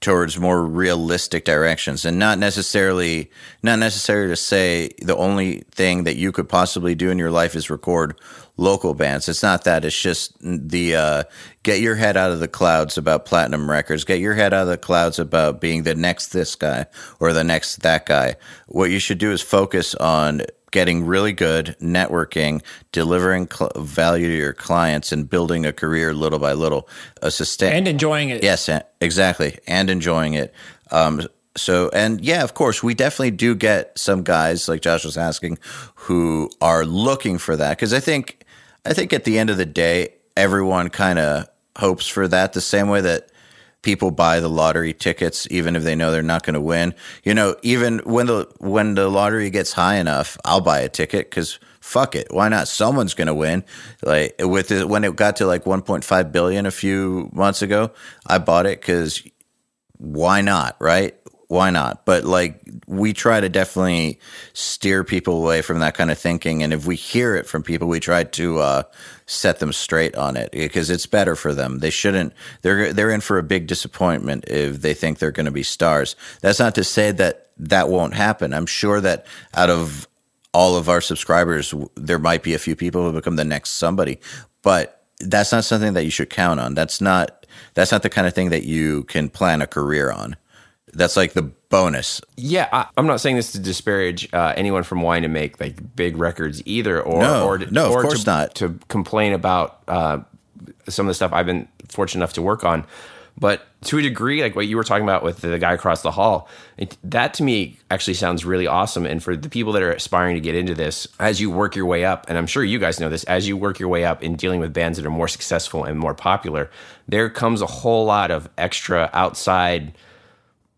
S3: towards more realistic directions and not necessarily not necessarily to say the only thing that you could possibly do in your life is record local bands. It's not that. It's just the uh, get your head out of the clouds about platinum records. Get your head out of the clouds about being the next this guy or the next that guy. What you should do is focus on getting really good, networking, delivering cl- value to your clients, and building a career little by little. A sustain
S4: And enjoying it.
S3: Yes, exactly, and enjoying it. Um, so, and yeah, of course, we definitely do get some guys like Josh was asking who are looking for that because I think, I think at the end of the day, everyone kind of hopes for that the same way that people buy the lottery tickets even if they know they're not going to win. You know, even when the when the lottery gets high enough, I'll buy a ticket because fuck it, why not? Someone's going to win. Like with it, when it got to like 1.5 billion a few months ago, I bought it because why not, right? Why not? But like we try to definitely steer people away from that kind of thinking, and if we hear it from people, we try to uh, set them straight on it because it's better for them. They shouldn't. They're they're in for a big disappointment if they think they're going to be stars. That's not to say that that won't happen. I'm sure that out of all of our subscribers, there might be a few people who become the next somebody, but that's not something that you should count on. That's not that's not the kind of thing that you can plan a career on. That's like the bonus.
S5: Yeah, I, I'm not saying this to disparage uh, anyone from wanting to make like big records either, or
S3: No,
S5: or to,
S3: no, of
S5: or
S3: course
S5: to,
S3: not.
S5: to complain about uh, some of the stuff I've been fortunate enough to work on. But to a degree, like what you were talking about with the guy across the hall, it, that to me actually sounds really awesome. And for the people that are aspiring to get into this, as you work your way up, and I'm sure you guys know this, as you work your way up in dealing with bands that are more successful and more popular, there comes a whole lot of extra outside.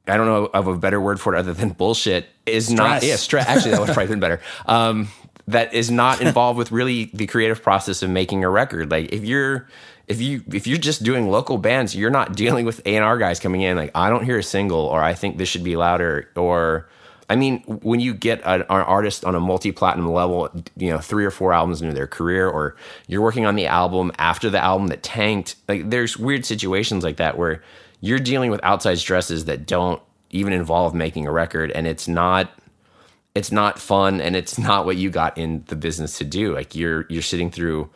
S5: I don't know of a better word for it other than bullshit. Is not yeah stress. Actually, that would have probably been better. (laughs) Um, that is not involved with really the creative process of making a record. Like if you're if you if you're just doing local bands, you're not dealing with A and R guys coming in like I don't hear a single or I think this should be louder or I mean when you get an, an artist on a multi platinum level, you know three or four albums into their career, or you're working on the album after the album that tanked. Like there's weird situations like that where you're dealing with outside stresses that don't even involve making a record, and it's not it's not fun and it's (laughs) not what you got in the business to do. Like you're you're sitting through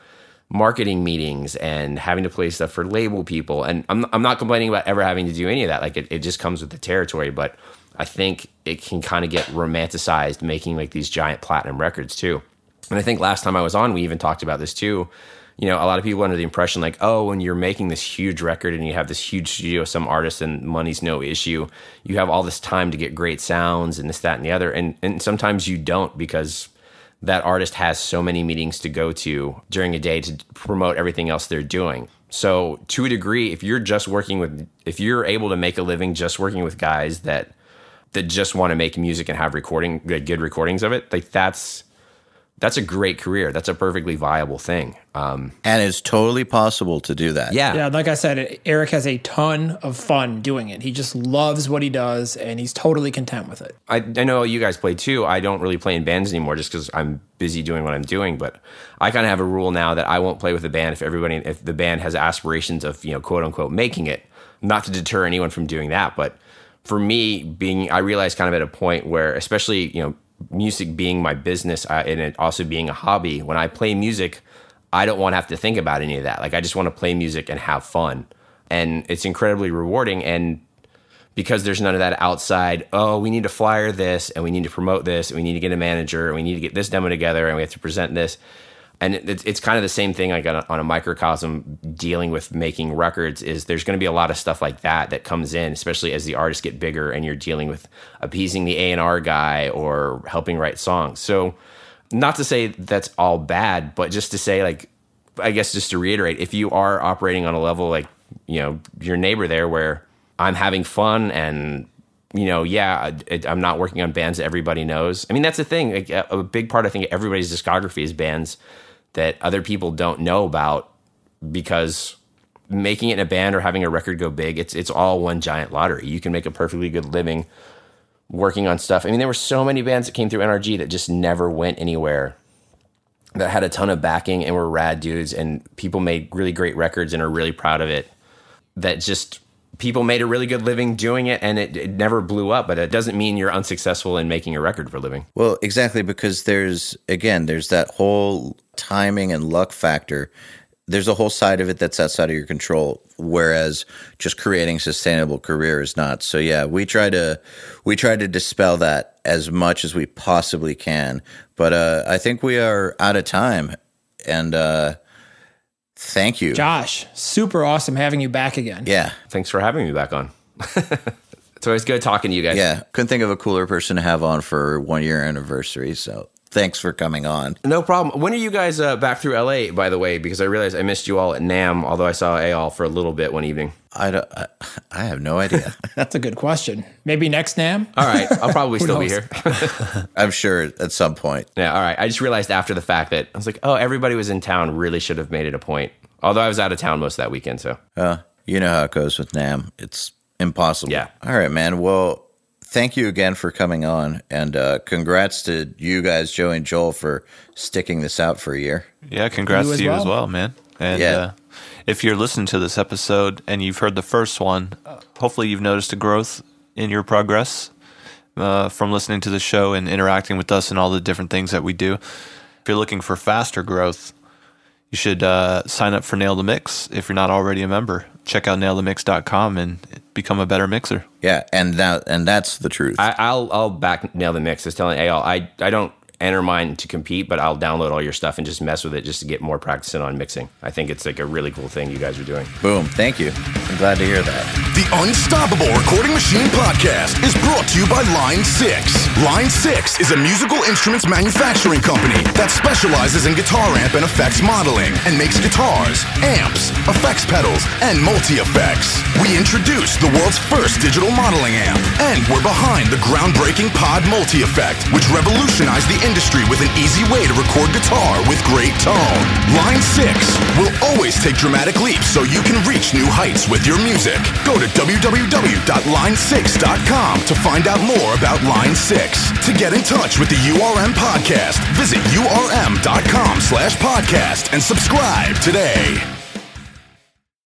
S5: marketing meetings and having to play stuff for label people. And I'm I'm not complaining about ever having to do any of that. Like it, it just comes with the territory. But I think it can kind of get romanticized making like these giant platinum records too. And I think last time I was on, we even talked about this too. You know, a lot of people under the impression like, oh, when you're making this huge record and you have this huge studio, some artist and money's no issue, you have all this time to get great sounds and this, that, and the other. And and sometimes you don't because that artist has so many meetings to go to during a day to promote everything else they're doing. So to a degree, if you're just working with if you're able to make a living just working with guys that that just want to make music and have recording good good recordings of it, like that's that's a great career. That's a perfectly viable thing. Um,
S3: And it's totally possible to do that.
S5: yeah,
S4: Yeah, like I said, Eric has a ton of fun doing it. He just loves what he does and he's totally content with it.
S5: I, I know you guys play too. I don't really play in bands anymore just because I'm busy doing what I'm doing. But I kind of have a rule now that I won't play with a band if everybody, if the band has aspirations of you know quote unquote making it. Not to deter anyone from doing that, but for me, being I realized kind of at a point where, especially you know, music being my business uh, and it also being a hobby, when I play music, I don't want to have to think about any of that. Like I just want to play music and have fun, and it's incredibly rewarding and because there's none of that outside oh we need to flyer this and we need to promote this and we need to get a manager and we need to get this demo together and we have to present this and it's, it's kind of the same thing like on a, on a microcosm dealing with making records is there's going to be a lot of stuff like that that comes in especially as the artists get bigger and you're dealing with appeasing the a&r guy or helping write songs. So not to say that's all bad but just to say like i guess just to reiterate if you are operating on a level like you know your neighbor there where i'm having fun and you know yeah I, i'm not working on bands that everybody knows. I mean that's the thing like, a, a big part i think everybody's discography is bands that other people don't know about because making it in a band or having a record go big it's it's all one giant lottery. You can make a perfectly good living working on stuff. I mean there were so many bands that came through nrg that just never went anywhere that had a ton of backing and were rad dudes and people made really great records and are really proud of it that just people made a really good living doing it and it, it never blew up but it doesn't mean you're unsuccessful in making a record for a living
S3: Well, exactly because there's again there's that whole timing and luck factor. There's a whole side of it that's outside of your control, whereas just creating a sustainable career is not. So yeah, we try to we try to dispel that as much as we possibly can. But uh, I think we are out of time, and uh, thank you.
S4: Josh, super awesome having you back again.
S3: Yeah,
S5: thanks for having me back on (laughs) it's always good talking to you guys
S3: yeah. Couldn't think of a cooler person to have on for one year anniversary. So thanks for coming on.
S5: no problem when are you guys uh, back through la by the way because i realized i missed you all at nam although i saw al for a little bit one evening
S3: I don't, I, I have no idea. (laughs)
S4: That's a good question. Maybe next NAM?
S5: all right i'll (laughs) probably still be here (laughs)
S3: I'm sure at some point.
S5: Yeah, all right. I just realized after the fact that I was like, oh, everybody was in town. Really should have made it a point. Although I was out of town most of that weekend, so
S3: Uh, you know how it goes with Nam. It's impossible.
S5: Yeah.
S3: All right, man. Well, thank you again for coming on, and uh, congrats to you guys, Joe and Joel, for sticking this out for a year.
S2: Yeah, congrats
S4: You
S2: to you as
S4: well.
S2: well, man. And
S3: Yeah.
S2: uh, if you're listening to this episode and you've heard the first one, uh, hopefully you've noticed a growth in your progress uh, from listening to the show and interacting with us and all the different things that we do. If you're looking for faster growth, you should uh, sign up for Nail the Mix if you're not already a member. Check out nailthemix.com and become a better mixer.
S3: Yeah, and that and that's the truth.
S5: I, I'll I'll back nail the mix. I was telling Al, I I don't enter mine to compete, but I'll download all your stuff and just mess with it just to get more practicing on mixing. I think it's like a really cool thing you guys are doing.
S3: Boom. Thank you. I'm glad to hear that.
S1: The Unstoppable Recording Machine podcast is brought to you by Line 6. Line 6 is a musical instruments manufacturing company that specializes in guitar amp and effects modeling and makes guitars, amps, effects pedals, and multi-effects. We introduced the world's first digital modeling amp, and we're behind the groundbreaking Pod Multi-Effect, which revolutionized the industry with an easy way to record guitar with great tone. Line 6 will always take dramatic leaps so you can reach new heights with your music. Go to www.line6.com to find out more about Line 6. To get in touch with the URM podcast, visit urm.com slash podcast and subscribe today.